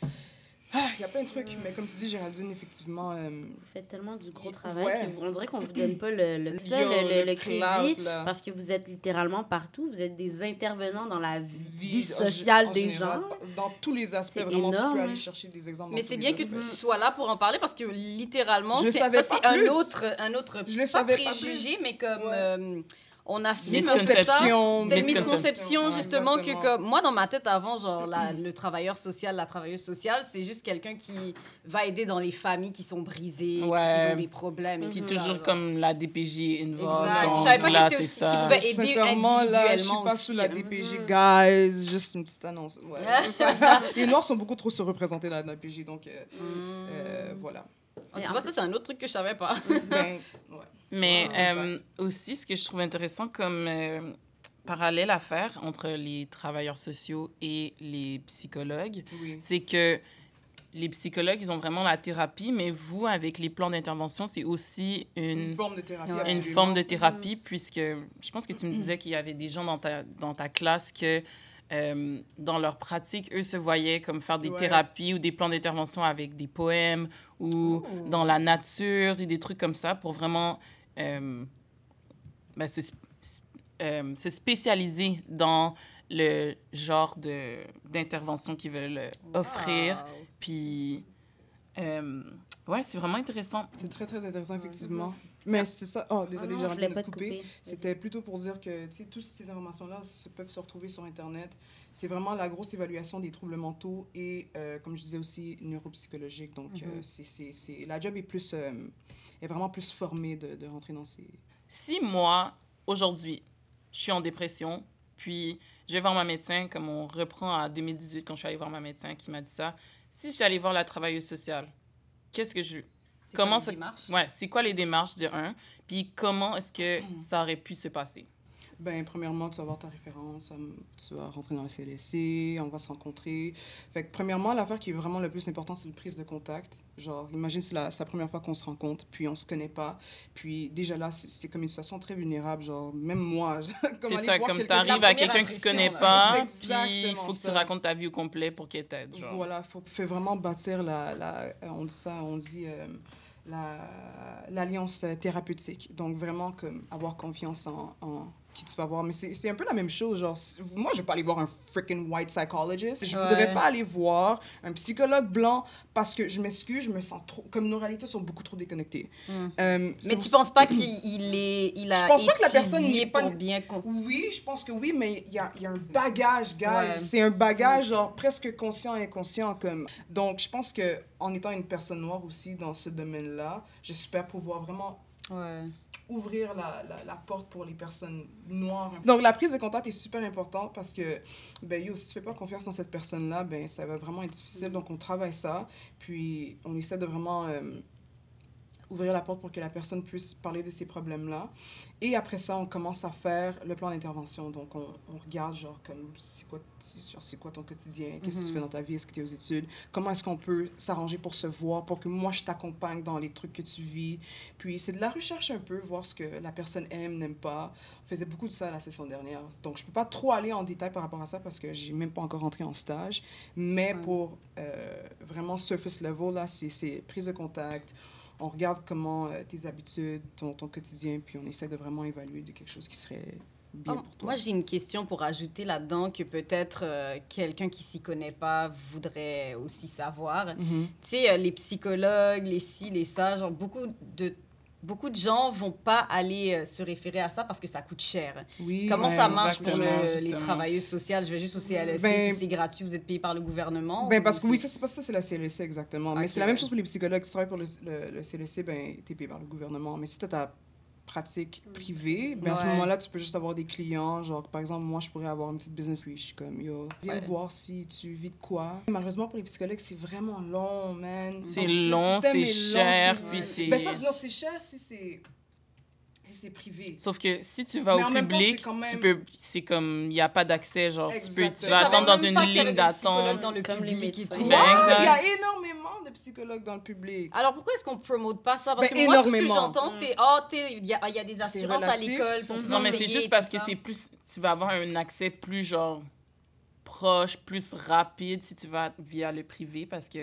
Ah, Il y a plein de trucs, mais comme tu dis, Géraldine, effectivement. euh, Vous faites tellement du gros Ouais. travail. puis on dirait qu'on vous donne pas le, le, ça, yo, le, le- crédit là. parce que vous êtes littéralement partout. Vous êtes des intervenants dans la vie, sociale en des général, gens. Dans tous les aspects, vraiment, tu énorme, peux hein. aller chercher des exemples. Mais c'est bien que tu sois là pour en parler parce que littéralement, c'est- savais ça pas c'est un autre, un autre Je le pas savais pas préjugé, plus. mais comme Ouais. euh, on assume un peu ça. Une Misconception. misconception Ouais, justement que comme moi dans ma tête avant genre la- le travailleur social la travailleuse sociale c'est juste quelqu'un qui va aider dans les familles qui sont brisées Ouais. qui ont des problèmes et Puis tout toujours ça, comme la DPJ involved. Exact. Donc Je savais pas que là, c'était c'est aussi- pouvait aider Sincèrement, là, je suis pas aussi, sous la hein. DPJ, Mhm. guys. Juste une petite annonce. Ouais, les Noirs sont beaucoup trop surreprésentés dans la DPJ, donc euh, Mm. euh, voilà. Ah, tu vois ça c'est un autre truc que je savais pas Ben, ouais. Mais euh, aussi, ce que je trouve intéressant comme euh, parallèle à faire entre les travailleurs sociaux et les psychologues, Oui. c'est que les psychologues, ils ont vraiment la thérapie, mais vous, avec les plans d'intervention, c'est aussi Une une, forme de thérapie. Ouais. une forme de thérapie, puisque je pense que tu me disais qu'il y avait des gens dans ta, dans ta classe que, euh, dans leur pratique, eux se voyaient comme faire des Ouais. thérapies ou des plans d'intervention avec des poèmes ou dans la nature et des trucs comme ça pour vraiment euh, ben, se, euh, se spécialiser dans le genre de, d'intervention qu'ils veulent offrir. Wow. Puis, euh, ouais, c'est vraiment intéressant. C'est très, très intéressant, effectivement. Mais c'est ça. Oh, désolé, Ah j'ai voulais de pas te couper. C'était plutôt pour dire que tu sais, toutes ces informations-là peuvent se retrouver sur Internet. C'est vraiment la grosse évaluation des troubles mentaux et, euh, comme je disais aussi, neuropsychologiques. Donc, euh, Mhm. c'est c'est c'est la job est, plus, euh, est vraiment plus formée de, de rentrer dans ces. Si moi, aujourd'hui, je suis en dépression, puis je vais voir ma médecin, comme on reprend à 2018 quand je suis allée voir ma médecin qui m'a dit ça, si je suis allée voir la travailleuse sociale, qu'est-ce que je... C'est Comment quoi ça- les démarches? Ouais, c'est quoi les démarches de un, puis comment est-ce que ça aurait pu se passer? Ben, premièrement, tu vas avoir ta référence, euh, tu vas rentrer dans le CLSC, on va se rencontrer. Fait que, premièrement, l'affaire qui est vraiment le plus important, c'est la prise de contact. Genre, imagine, c'est la, c'est la première fois qu'on se rencontre, puis on se connaît pas. Puis déjà là, c'est c'est comme une situation très vulnérable. Genre, même moi. comme C'est aller ça, voir comme t'arrives la à quelqu'un que tu connais pas, puis il faut que tu ça. racontes ta vie au complet pour qu'elle t'aide, genre. Voilà, faut, faut vraiment bâtir la, la, euh, on dit ça, on dit euh, l'alliance thérapeutique. Donc vraiment comme avoir confiance en qui tu vas voir. Mais c'est, un peu la même chose. Genre, moi, je vais pas aller voir un freaking white psychologist. Je Ouais. voudrais pas aller voir un psychologue blanc parce que je m'excuse, je me sens trop, comme nos réalités sont beaucoup trop déconnectées. Mm. Euh, mais tu aussi- penses pas qu'il il est il a Je pense pas que la personne, il est pas- bien Oui, je pense que oui, mais il y a, y a un bagage. Ouais. C'est un bagage, genre, presque conscient et inconscient. Comme... Donc, je pense que en étant une personne noire aussi dans ce domaine-là, j'espère pouvoir vraiment Ouais. Ouvrir la, la, la porte pour les personnes noires. Donc, la prise de contact est super importante parce que, ben, yo, si tu fais pas confiance en cette personne-là, ben, ça va vraiment être difficile. Donc, on travaille ça, puis on essaie de vraiment euh, ouvrir la porte pour que la personne puisse parler de ces problèmes-là. Et après ça, on commence à faire le plan d'intervention. Donc, on, on regarde, genre, comme, c'est quoi, genre, c'est quoi ton quotidien? Qu'est-ce que tu Mhm. fais dans ta vie? Est-ce que tu es aux études? Comment est-ce qu'on peut s'arranger pour se voir, pour que moi, je t'accompagne dans les trucs que tu vis? Puis, c'est de la recherche un peu, voir ce que la personne aime, n'aime pas. On faisait beaucoup de ça la session dernière. Donc, je peux pas trop aller en détail par rapport à ça parce que j'ai même pas encore rentré en stage. Mais Ouais. pour euh, vraiment surface level, là, c'est prise de contact. On regarde comment euh, tes habitudes, ton, ton quotidien, puis on essaie de vraiment évaluer de quelque chose qui serait bien Ah, pour toi. Moi, j'ai une question pour ajouter là-dedans que peut-être euh, quelqu'un qui s'y connaît pas voudrait aussi savoir. Mhm. Tu sais, euh, les psychologues, les ci, les ça, genre beaucoup de beaucoup de gens vont pas aller euh, se référer à ça parce que ça coûte cher. Oui. Comment ça marche pour le- les travailleuses sociales? Je vais juste au CLSC, Ben- c'est gratuit, vous êtes payé par le gouvernement? Ben, parce que oui, ça, c'est pas ça, c'est la CLSC exactement. Mais c'est la même chose pour les psychologues. Si tu travailles pour le, le, le CLSC, ben, t'es payé par le gouvernement. Mais si t'as ta pratique privée, ben, à ce Ouais. moment-là, tu peux juste avoir des clients. Genre, par exemple, moi, je pourrais avoir une petite business. Puis je suis comme, yo, viens Ouais. voir si tu vis de quoi. Malheureusement, pour les psychologues, c'est vraiment long, man. C'est long, c'est long, cher, puis c'est... Ben, ça, non, c'est cher si c'est c'est privé. Sauf que si tu vas Mais au en même temps, public, c'est quand tu peux, c'est comme, il n'y a pas d'accès, genre, tu peux, tu Exactement. vas Ça attendre dans même une pas qu'il y avait ligne des psychologues d'attente. dans le Comme les public et médecins. tout. Ben, Ouais, exact. Il y a énormément de psychologues dans le public. Alors pourquoi est-ce qu'on promote pas ça? Parce Ben, que moi, tout ce que énormément. j'entends, c'est oh, t'es- il y, a il y a des assurances à relatif. l'école pour Non, mais c'est juste parce que c'est plus, tu vas avoir un accès plus, genre, proche, plus rapide si tu vas via le privé, parce que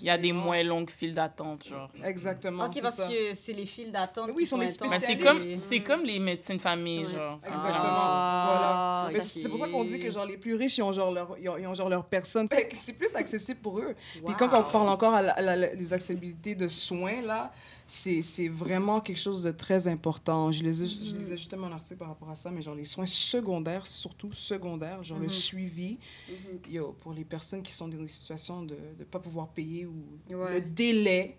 il y a des moins longues files d'attente, genre. Exactement. Ok, c'est parce ça. que c'est les files d'attente oui, qui ils sont intenses. Mais c'est spécialistes. comme, c'est comme les médecins de famille, genre. Exactement. Ah, voilà. C'est pour ça qu'on dit que genre les plus riches ils ont genre leur ils ont, ils ont genre leur personne. C'est plus accessible pour eux. Puis Wow. quand on parle encore à, la- à la- les accessibilités de soins là, c'est vraiment quelque chose de très important. Je lisais, je Mm-hmm. lisais justement un article par rapport à ça, mais genre les soins secondaires, surtout secondaires, genre Mm-hmm. le suivi, Mhm. yo, pour les personnes qui sont dans des situations de ne pas pouvoir payer ou Ouais. le délai,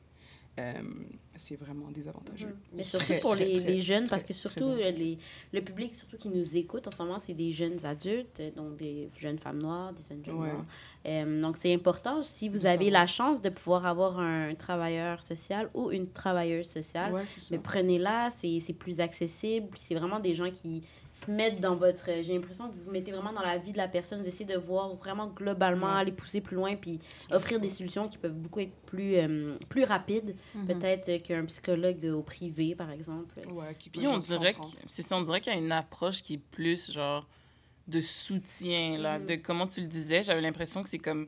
c'est vraiment désavantageux. Mais Très, surtout pour les, très, les jeunes, parce que surtout euh, les, le public surtout qui nous écoute en ce moment, c'est des jeunes adultes, euh, donc des jeunes femmes noires, des jeunes Ouais. noires. Euh, donc c'est important si vous avez la chance de pouvoir avoir un travailleur social ou une travailleuse sociale. Ouais. Mais prenez-la, c'est c'est plus accessible. C'est vraiment des gens qui se mettent dans votre... J'ai l'impression que vous vous mettez vraiment dans la vie de la personne, d'essayer de voir vraiment globalement, aller pousser plus loin, puis offrir des solutions qui peuvent beaucoup être plus, euh, plus rapides, Mhm. peut-être qu'un psychologue de, au privé, par exemple. Ouais, qui Puis on dirait que 130. c'est ça, on dirait qu'il y a une approche qui est plus genre de soutien là, Mhm. de comment tu le disais, j'avais l'impression que c'est comme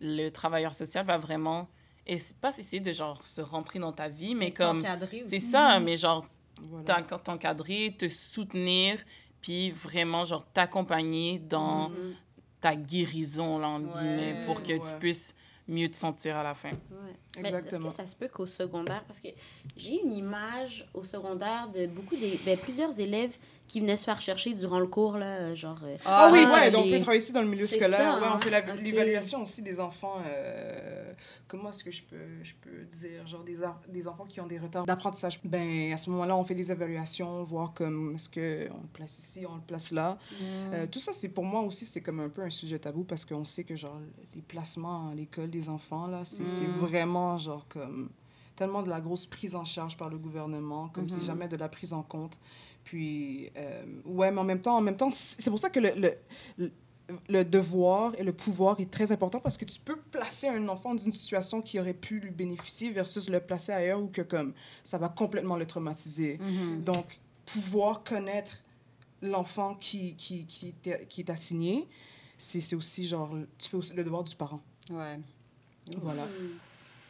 le travailleur social va vraiment et c'est pas essayer de genre se rentrer dans ta vie, mais comme c'est ça, mais genre Voilà. t'encadrer, te soutenir, puis vraiment genre t'accompagner dans Mhm. ta guérison là entre Ouais. guillemets pour que tu puisses mieux te sentir à la fin. Ouais. Exactement. Est-ce que ça se peut qu'au secondaire, parce que j'ai une image au secondaire de beaucoup des, ben, plusieurs élèves qui venaient se faire chercher durant le cours, là, genre... euh, Ah, oui, Ah, ouais, donc on peut travailler ici dans le milieu scolaire. ça, ouais, on hein. fait Ok. l'évaluation aussi des enfants. euh, comment est-ce que je peux, je peux dire, genre des, ar- des enfants qui ont des retards d'apprentissage. Ben, à ce moment-là, on fait des évaluations, voir comme est-ce qu'on le place ici, on le place là. Euh, tout ça, c'est pour moi aussi, c'est comme un peu un sujet tabou parce qu'on sait que genre les placements à l'école des enfants, là, c'est c'est Mm. vraiment genre comme tellement de la grosse prise en charge par le gouvernement, comme Mhm. c'est jamais de la prise en compte. Puis, euh, ouais, mais en même temps, en même temps, c'est pour ça que le, le, le- le devoir et le pouvoir est très important parce que tu peux placer un enfant dans une situation qui aurait pu lui bénéficier versus le placer ailleurs ou que comme ça va complètement le traumatiser. Mhm. Donc, pouvoir connaître l'enfant qui, qui, qui, qui est assigné, c'est c'est aussi genre, tu fais aussi le devoir du parent. Ouais. Voilà.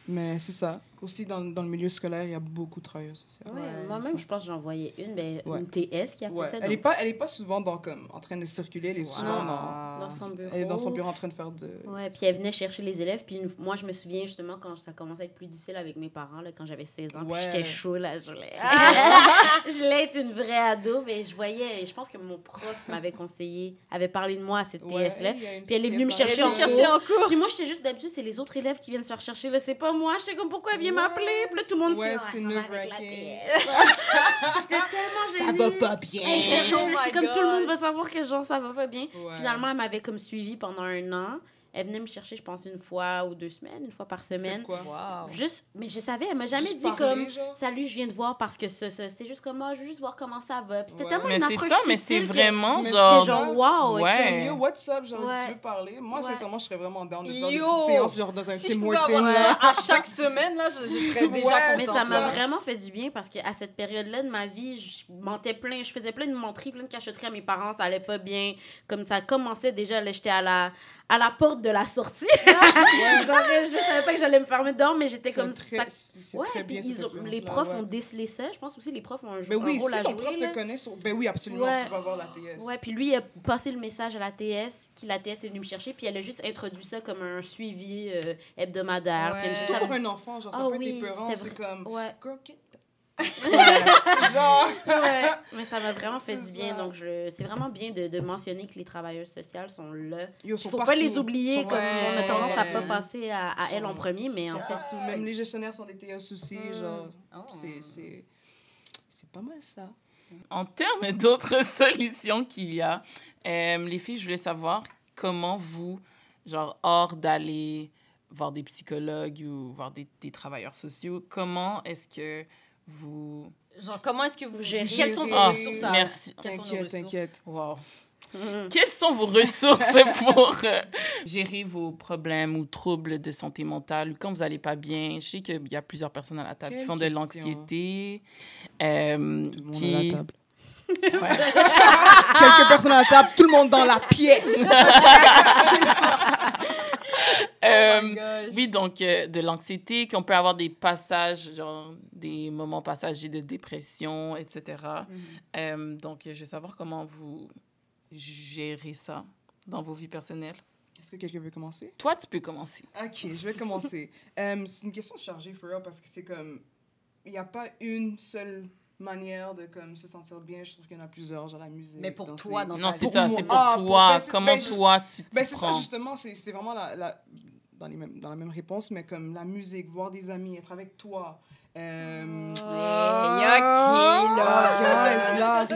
Mais c'est ça. Aussi, dans, dans le milieu scolaire, il y a beaucoup de travailleurs sociaux. Ouais, Ouais. Moi-même, je pense que j'en voyais une, ben, Ouais. une TS qui a Ouais. fait ça. Elle n'est pas, elle est pas souvent dans, comme, en train de circuler, elle est souvent dans, dans son bureau. elle est dans son bureau en train de faire de... Ouais, puis elle venait chercher les élèves. Puis une- moi, je me souviens justement quand ça commençait à être plus difficile avec mes parents, là, quand j'avais 16 ans. Ouais. Puis j'étais chaud, là. Je voulais... je voulais être une vraie ado, mais je voyais... Je pense que mon prof m'avait conseillé, avait parlé de moi à cette Ouais, TS-là. Puis elle est venue me chercher en cours. chercher en cours. Puis moi, j'étais juste d'habitude, c'est les autres élèves qui viennent se faire chercher. Là, c'est pas moi. J'étais comme, pourquoi elle vient M'appeler? Puis là, tout le monde Ouais, s'est c'est dit, ah, ça va. J'étais tellement gênée. bien. Oh je suis my comme tout le monde va savoir que genre ça va pas bien. Ouais. Finalement, elle m'avait comme suivi pendant un an. Elle venait me chercher, je pense, une fois ou deux semaines, une fois par semaine. Quoi? Wow. Juste, mais je savais, elle m'a jamais Juste dit parler, comme genre? Salut, je viens de voir parce que ça, ça- c'était juste comme moi, je veux juste voir comment ça va. Puis c'était Ouais. tellement Mais une c'est approche ça, mais c'est que- vraiment Mais genre genre, wow, Ouais. Yo, what's up? Genre, Ouais. tu veux parler? Moi, Ouais. sincèrement, je serais vraiment down de faire des petites séances, genre dans un Si Tim Hortons, à chaque semaine, là, je serais déjà Ouais, Mais ça m'a vraiment fait du bien parce qu'à cette période-là de ma vie, je mentais plein, je faisais plein de menteries, plein de cachotteries à mes parents, ça allait pas bien. Comme ça commençait déjà, j'étais à la, à la porte de la sortie. Genre, je savais pas que j'allais me fermer dehors, mais j'étais comme très- ça. Ouais, très puis bien, ils ont- les profs ouais. ont décelé ça. Je pense aussi les profs ont un, Ben un oui, rôle si à ton jouer. prof là. te connaît, sur- ben oui, absolument, Ouais. tu vas voir la TS. Ouais, puis lui, il a passé le message à la TS, qui la TS est venue me chercher, puis elle a juste introduit ça comme un suivi euh, hebdomadaire. Ouais. Puis pour un enfant, genre, ça Ah peut oui, être épeurant, c'était c'est comme... Ouais. Girl, get. Genre. Ouais, mais ça m'a vraiment fait du bien. ça. Donc, je- c'est vraiment bien de, de mentionner que les travailleurs sociaux sont là. Yo, Il sont faut pas les oublier, comme on a tendance à Ouais. pas penser à, à elles en premier, mais en fait. Même les gestionnaires sont des TS aussi. Mm. Genre, Oh. c'est- c'est c'est pas mal ça. En termes d'autres solutions qu'il y a, euh, les filles, je voulais savoir comment vous, genre, hors d'aller voir des psychologues ou voir des, des travailleurs sociaux, comment est-ce que vous... Genre, comment est-ce que vous Gérez- Quelles sont vos Ah, ressources à... merci. Quelles sont nos T'inquiète, ressources? t'inquiète. Wow. Quelles sont vos ressources pour euh, gérer vos problèmes ou troubles de santé mentale ou quand vous n'allez pas bien? Je sais qu'il y a plusieurs personnes à la table qui font de l'anxiété. euh, Tout le monde qui... à la table. Ouais. Quelques personnes à la table, tout le monde dans la pièce. Euh, Oh my gosh. oui, donc euh, de l'anxiété, qu'on peut avoir des passages, genre des moments passagers de dépression, etc. Euh, donc, je veux savoir comment vous gérez ça dans vos vies personnelles. Est-ce que quelqu'un veut commencer? Toi, tu peux commencer. Ok, je vais commencer. Euh, c'est une question chargée, for real, parce que c'est comme... Il n'y a pas une seule manière de comme, se sentir bien. Je trouve qu'il y en a plusieurs, genre la musique. Mais pour danser. toi, dans Non, c'est ça, c'est pour Ah, pour- toi. ben, comment ben, toi, tu te Ben, c'est ça, prends? justement, c'est c'est vraiment la, la- dans, les mêmes, dans la même réponse, mais comme la musique, voir des amis, être avec toi. Euh... Ah, là. guys, là,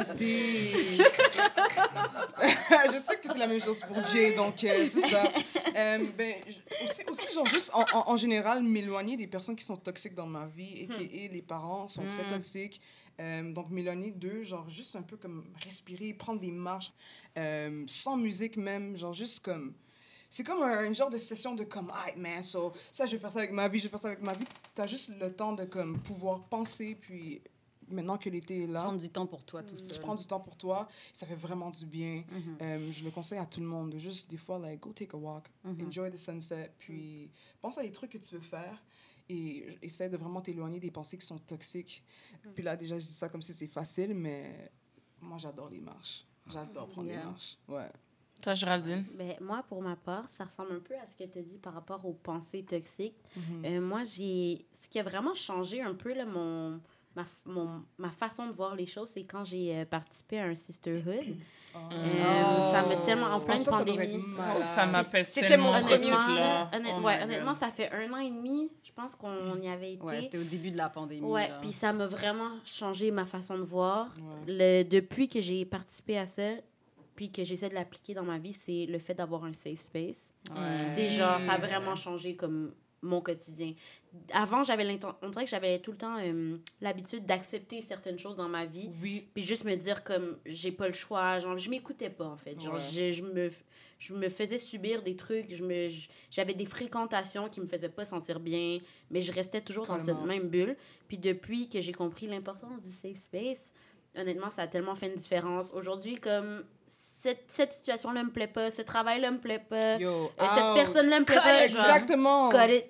je sais que c'est la même chose pour Jay, donc euh, c'est ça. Euh, ben, aussi, aussi, genre, juste en, en, en général, m'éloigner des personnes qui sont toxiques dans ma vie et qui, les parents sont très Hmm. toxiques. Euh, donc, m'éloigner d'eux, genre, juste un peu comme respirer, prendre des marches, euh, sans musique même, genre, juste comme. C'est comme un, une genre de session de comme, ah, man, so, ça, je vais faire ça avec ma vie, je vais faire ça avec ma vie. T'as juste le temps de comme pouvoir penser, puis maintenant que l'été est là, Prendre du temps pour toi, tout tu seul. prends du temps pour toi, ça fait vraiment du bien. Mhm. Euh, je le conseille à tout le monde de juste des fois, like, go take a walk, Mhm. enjoy the sunset, puis pense à des trucs que tu veux faire et essaie de vraiment t'éloigner des pensées qui sont toxiques. Puis là, déjà, je dis ça comme si c'est facile, mais moi, j'adore les marches. J'adore prendre Yeah. les marches. Ouais. Toi, Géraldine? Ben, moi, pour ma part, ça ressemble un peu à ce que tu as dit par rapport aux pensées toxiques. Mhm. Euh, moi, j'ai. Ce qui a vraiment changé un peu là, mon... Ma, mon, ma façon de voir les choses, c'est quand j'ai euh, participé à un sisterhood. Ah. Euh, Oh. Ça m'a tellement en Ah, pleine ça devrait pandémie. Ça m'appelle C'était tellement mon premier honnêtement, honnête- Oh ouais, honnêtement, ça fait un an et demi, je pense qu'on y avait été. Ouais, c'était au début de la pandémie. Ouais, puis ça m'a vraiment changé ma façon de voir. Ouais. Le, depuis que j'ai participé à ça, puis que j'essaie de l'appliquer dans ma vie, c'est le fait d'avoir un safe space. Ouais. C'est genre, ça a vraiment changé comme mon quotidien. Avant, j'avais on dirait que j'avais tout le temps euh, l'habitude d'accepter certaines choses dans ma vie, Oui. puis juste me dire comme j'ai pas le choix, genre je m'écoutais pas en fait. Genre Ouais. je, je me je me faisais subir des trucs, je me je- j'avais des fréquentations qui me faisaient pas sentir bien, mais je restais toujours dans cette même bulle. Puis depuis que j'ai compris l'importance du safe space, honnêtement, ça a tellement fait une différence. Aujourd'hui comme cette, cette situation-là me plaît pas, ce travail-là me plaît pas, Yo, cette personne-là me plaît pas, genre, Exactement. cut it.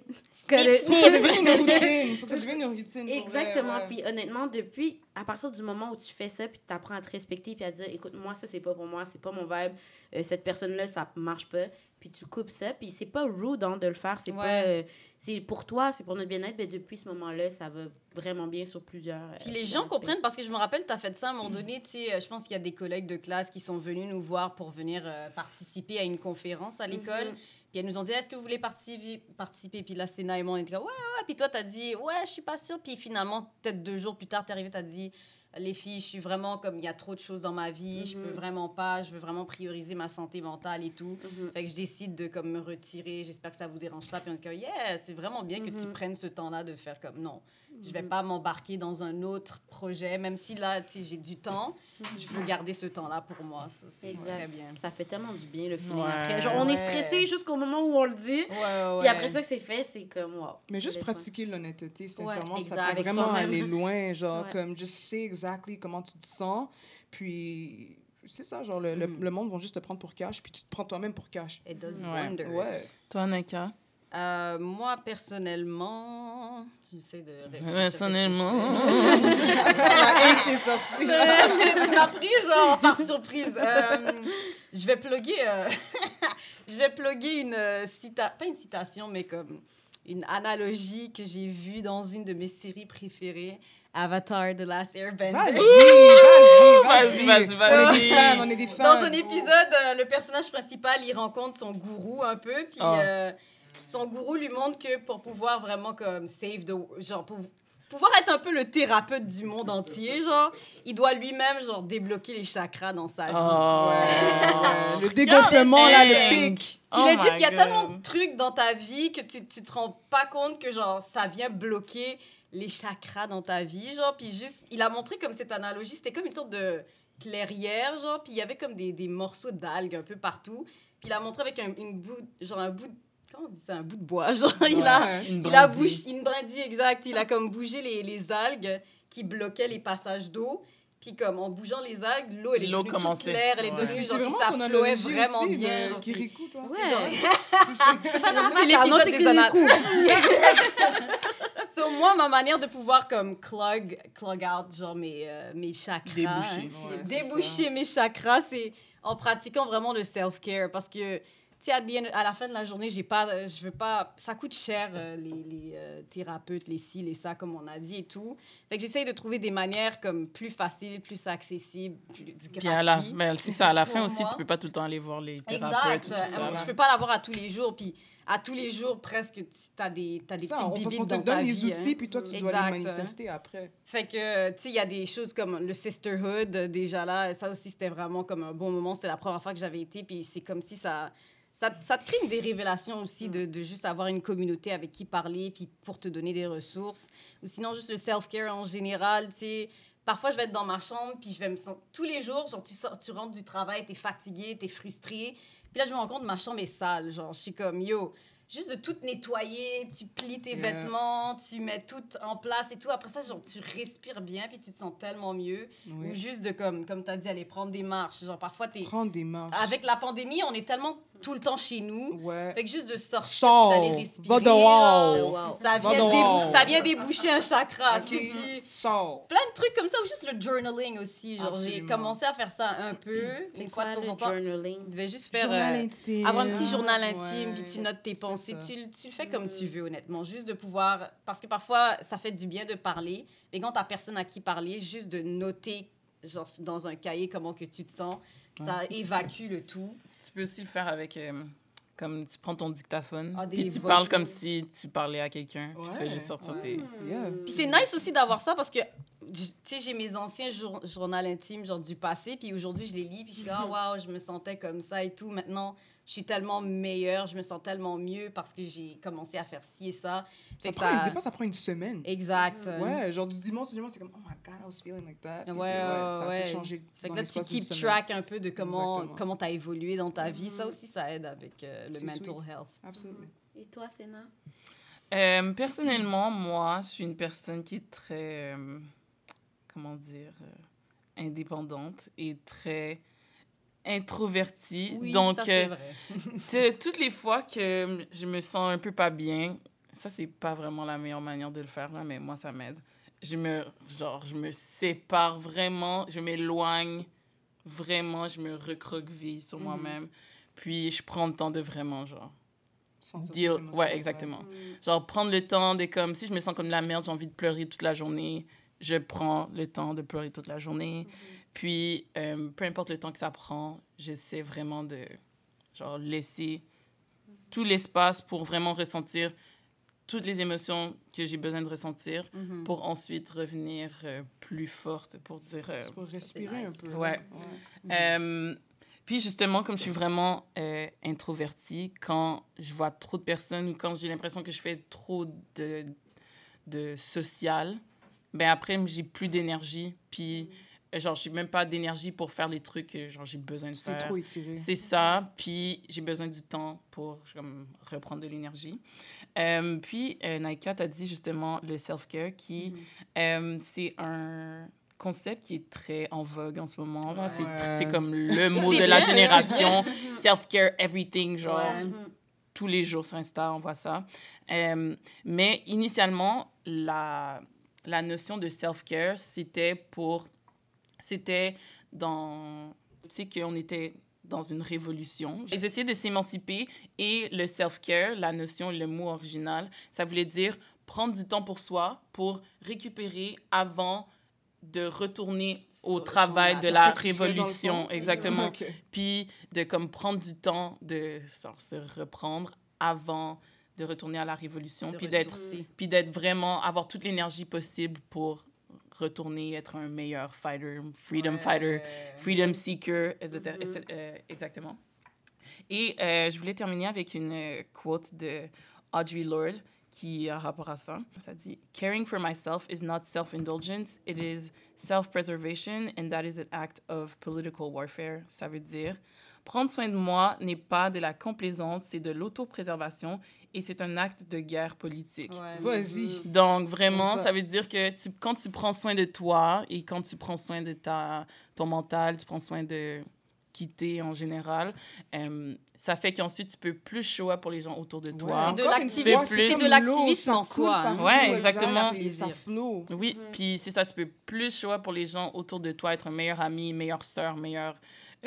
Cut it. Faut que ça devienne une routine. Faut que ça devienne une routine. pour vrai, Exactement. ouais. Puis honnêtement, depuis, à partir du moment où tu fais ça, puis tu apprends à te respecter, puis à dire, écoute, moi, ça, c'est pas pour moi, c'est pas mon vibe, euh, cette personne-là, ça marche pas, puis tu coupes ça, puis c'est pas rude hein, de le faire, c'est Ouais. pas. euh, c'est pour toi, c'est pour notre bien-être, mais depuis ce moment-là, ça va vraiment bien sur plusieurs. euh, Puis les plusieurs gens aspects. comprennent parce que je me rappelle, tu as fait ça à un moment donné. Tu sais, euh, je pense qu'il y a des collègues de classe qui sont venus nous voir pour venir euh, participer à une conférence à l'école. Mhm. Puis elles nous ont dit Est-ce que vous voulez participer, participer? Puis là, Sénat et moi, on était comme Ouais, ouais. Puis toi, tu as dit Ouais, je suis pas sûre. Puis finalement, peut-être deux jours plus tard, tu es arrivé, tu as dit Les filles, je suis vraiment comme il y a trop de choses dans ma vie. Je peux Mhm. vraiment pas. Je veux vraiment prioriser ma santé mentale et tout. Mhm. Fait que je décide de comme me retirer. J'espère que ça vous dérange pas. Puis on est comme, yeah, c'est vraiment bien que tu Mhm. prennes ce temps-là de faire comme, non, je vais Mhm. pas m'embarquer dans un autre projet, même si là, tu sais, j'ai du temps, je veux garder ce temps-là pour moi. Ça, c'est très bien. Ça fait tellement du bien le feeling Ouais. après. Genre, on est stressé jusqu'au moment où on le dit. Ouais, ouais, Puis après ça, c'est fait, c'est comme, wow. Mais juste pratiquer l'honnêteté, sincèrement, exact. ça peut vraiment aller loin. Genre, Ouais. comme, just sais exactly comment tu te sens. Puis, c'est ça, genre, le, le, le monde va juste te prendre pour cash, puis tu te prends toi-même pour cash. It does Ouais. wonders. Ouais. Toi, Naka? Euh, moi, personnellement, j'essaie de réfléchir je Personnellement. La H est sortie. tu m'as pris genre par surprise. Euh, je vais plugger, euh, je vais plugger une euh, cita pas une citation, mais comme une analogie que j'ai vue dans une de mes séries préférées. Avatar The Last Airbender. Vas-y, vas-y, Vas-y. On est des fans, on est des fans. Dans un épisode, euh, le personnage principal, il rencontre son gourou un peu, puis Ah. Son gourou lui montre que pour pouvoir vraiment comme save the... Genre, pour pouvoir être un peu le thérapeute du monde entier, genre, il doit lui-même, genre, débloquer les chakras dans sa vie. Oh. Ouais, le dégonflement, là, le pic. Puis Oh legit, my il y a God. tellement de trucs dans ta vie que tu, tu te rends pas compte que, genre, ça vient bloquer les chakras dans ta vie, genre. Puis juste, il a montré comme cette analogie, c'était comme une sorte de clairière, genre. Puis il y avait comme des, des morceaux d'algues un peu partout. Puis il a montré avec un, une bout, genre un bout, de- comment on dit ça, un bout de bois, genre. Il a. Une il a bougé, une brindille exact. Il a comme bougé les, les algues qui bloquaient les passages d'eau. Puis comme en bougeant les algues, l'eau elle est L'eau devenue toute commençait. claire, elle est devenue genre puis vraiment ça flowait vraiment aussi, bien. de Kirikou, toi. Ouais. c'est genre- C'est pas dans C'est l'épisode c'est des coups. So, moi, ma manière de pouvoir comme clog, clog out genre mes, euh, mes chakras, Déboucher. hein, Ouais, c'est déboucher mes chakras, c'est en pratiquant vraiment le self-care parce que sais à, à la fin de la journée, j'ai pas euh, je veux pas ça coûte cher euh, les, les euh, thérapeutes, les ci, les ça comme on a dit et tout. Fait que j'essaye de trouver des manières comme plus faciles, plus accessibles, plus gratuites. mais si c'est à la fin aussi, moi. tu peux pas tout le temps aller voir les thérapeutes Exact. ou tout ça. Euh, je peux pas l'avoir à tous les jours. Puis à tous les jours, presque, tu as des, t'as des Ça, petites on- bibites qu'on te dans ta donne les vie. outils, hein. puis toi, tu dois Exact. les manifester après. Fait que, tu sais, il y a des choses comme le sisterhood, déjà là, ça aussi, c'était vraiment comme un bon moment. C'était la première fois que j'avais été, puis c'est comme si ça, ça, ça te crée des révélations aussi de, de juste avoir une communauté avec qui parler, puis pour te donner des ressources. Ou sinon, juste le self-care en général, tu sais. Parfois, je vais être dans ma chambre, puis je vais me sentir... Tous les jours, genre, tu, sors, tu rentres du travail, t'es fatigué, t'es frustré. Puis là, je me rends compte, ma chambre est sale. Genre, je suis comme, yo, juste de tout nettoyer, tu plies tes Yeah. vêtements, tu mets tout en place et tout. Après ça, genre, tu respires bien, puis tu te sens tellement mieux. Oui. Ou juste de, comme, comme tu as dit, aller prendre des marches. Genre, parfois, t'es... Prendre des marches. Avec la pandémie, on est tellement tout le temps chez nous. Ouais. Fait que juste de sortir, d'aller respirer. Va dehors. genre, Wow. Ça Va vient, dehors. ça vient déboucher un chakra. Ok. tu dis. Sors. Plein de trucs comme ça, ou juste le journaling aussi. Genre, j'ai commencé à faire ça un peu, une fois de temps en temps. journaling? Je devais juste faire... Journal euh, avoir un petit journal intime, Ouais, puis tu notes tes pensées. Tu, tu le fais comme tu veux, honnêtement. Juste de pouvoir. Parce que parfois, ça fait du bien de parler. Mais quand t'as personne à qui parler, juste de noter, genre, dans un cahier, comment que tu te sens, ça évacue le tout. Tu peux aussi le faire avec. euh, comme tu prends ton dictaphone, Ah, puis tu parles comme si tu parlais à quelqu'un, puis tu fais juste sortir ouais. tes. Yeah. Puis c'est nice aussi d'avoir ça parce que, sais, j'ai mes anciens jour journaux intimes, genre du passé, puis aujourd'hui, je les lis, puis je suis là, ah, waouh, je me sentais comme ça et tout. Maintenant, je suis tellement meilleure, je me sens tellement mieux parce que j'ai commencé à faire ci et ça. Ça prend une- ça- Des fois, ça prend une semaine. Exact. Ouais, genre du dimanche au dimanche, c'est comme, oh my god, I was feeling like that. Puis Ouais, ouais, ça ouais. changer. Fait que là, tu keep track un peu de comment Exactement. comment tu as évolué dans ta vie. Ça aussi, ça aide avec euh, le mental sweet. health. Absolument. Et toi, Sénat? Euh, personnellement, moi, je suis une personne qui est très, euh, comment dire, euh, indépendante et très introvertie. Donc, ça, euh, vrai. toutes les fois que je me sens un peu pas bien, ça, c'est pas vraiment la meilleure manière de le faire, là, mais moi, ça m'aide. Je me, genre, je me sépare vraiment, je m'éloigne vraiment, je me recroqueville sur Mhm. moi-même. Puis, je prends le temps de vraiment, genre, Deal. Ouais, exactement. Genre, prendre le temps de comme, si je me sens comme de la merde, j'ai envie de pleurer toute la journée, je prends le temps de pleurer toute la journée. Puis, euh, peu importe le temps que ça prend, j'essaie vraiment de, genre, laisser tout l'espace pour vraiment ressentir toutes les émotions que j'ai besoin de ressentir Mhm. pour ensuite revenir euh, plus forte pour dire... euh, pour respirer nice. un peu. Ouais. euh, puis justement, comme je suis vraiment euh, introvertie, quand je vois trop de personnes ou quand j'ai l'impression que je fais trop de, de social, ben après, j'ai plus d'énergie. Puis, euh, genre, j'ai même pas d'énergie pour faire les trucs que genre, j'ai besoin de Tu faire. trop étiré. C'est ça. Puis j'ai besoin du temps pour comme, reprendre de l'énergie. Euh, puis euh, Naika t'a dit justement le self-care qui, euh, c'est un concept qui est très en vogue en ce moment. C'est C'est comme le mot de la génération. Self-care, everything, genre Ouais. tous les jours sur Insta, on voit ça. Euh, mais initialement, la, la notion de self-care, c'était pour... C'était dans... Tu sais qu'on était dans une révolution. Ils essayaient de s'émanciper et le self-care, la notion, le mot original, ça voulait dire prendre du temps pour soi, pour récupérer avant de retourner au travail de la révolution, exactement. Puis de comme prendre du temps de genre, se reprendre avant de retourner à la révolution, puis d'être puis d'être vraiment avoir toute l'énergie possible pour retourner être un meilleur fighter, freedom Ouais. fighter, freedom seeker, etc. Etc., euh, exactement. Et euh, je voulais terminer avec une euh, quote de Audre Lorde qui a rapport à ça. Ça dit Caring for myself is not self-indulgence, it is self-preservation, and that is an act of political warfare. Ça veut dire prendre soin de moi n'est pas de la complaisance, c'est de l'autopréservation et c'est un acte de guerre politique. Ouais. Vas-y. Donc, vraiment, ça. ça. veut dire que tu, quand tu prends soin de toi et quand tu prends soin de ta, ton mental, tu prends soin de quitter en général, euh, ça fait qu'ensuite, tu peux plus show up pour les gens autour de toi. C'est de l'activisme, c'est de l'activisme en soi. partout, Ouais, exact, exactement. Oui, puis c'est ça, tu peux plus show up pour les gens autour de toi, être un meilleur ami, meilleure sœur, meilleur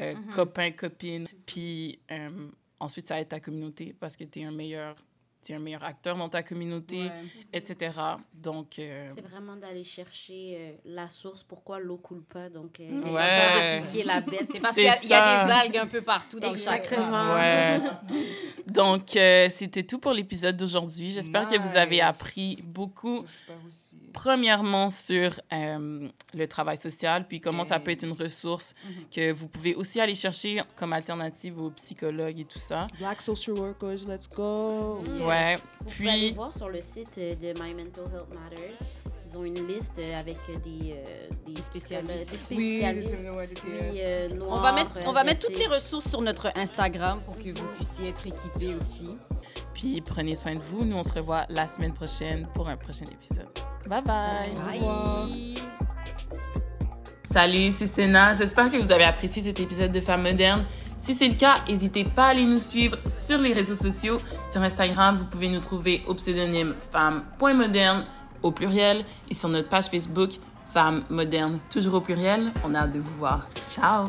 euh, copain, copine. Puis euh, ensuite, ça aide ta communauté parce que tu es un meilleur... t'es un meilleur acteur dans ta communauté, Ouais. etc. Donc, euh, C'est vraiment d'aller chercher euh, la source, pourquoi l'eau coule pas. Donc, euh, Ouais. piquer la bête. C'est parce qu'il y, a- il y a ça. des algues un peu partout dans le Exactement. chakra. Ouais. Donc, euh, c'était tout pour l'épisode d'aujourd'hui. J'espère que vous avez appris beaucoup. J'espère aussi. Premièrement, sur euh, le travail social, puis comment ça Mm. peut être une ressource que vous pouvez aussi aller chercher comme alternative aux psychologues et tout ça. Black social workers, let's go. Ouais. Vous pouvez aller Puis, voir sur le site euh, de My Mental Health Matters. Ils ont une liste euh, avec euh, des, euh, des, spécialistes. Des Oui, spécialistes. puis, On va mettre, on va mettre toutes les ressources sur notre Instagram pour que vous puissiez être équipés aussi. puis prenez soin de vous. Nous, on se revoit la semaine prochaine pour un prochain épisode. Bye bye. Au revoir. Salut, c'est Sénat. J'espère que vous avez apprécié cet épisode de Femmes modernes. Si c'est le cas, n'hésitez pas à aller nous suivre sur les réseaux sociaux. Sur Instagram, vous pouvez nous trouver au pseudonyme femmes.moderne au pluriel et sur notre page Facebook Femmes modernes toujours au pluriel. On a hâte de vous voir. Ciao!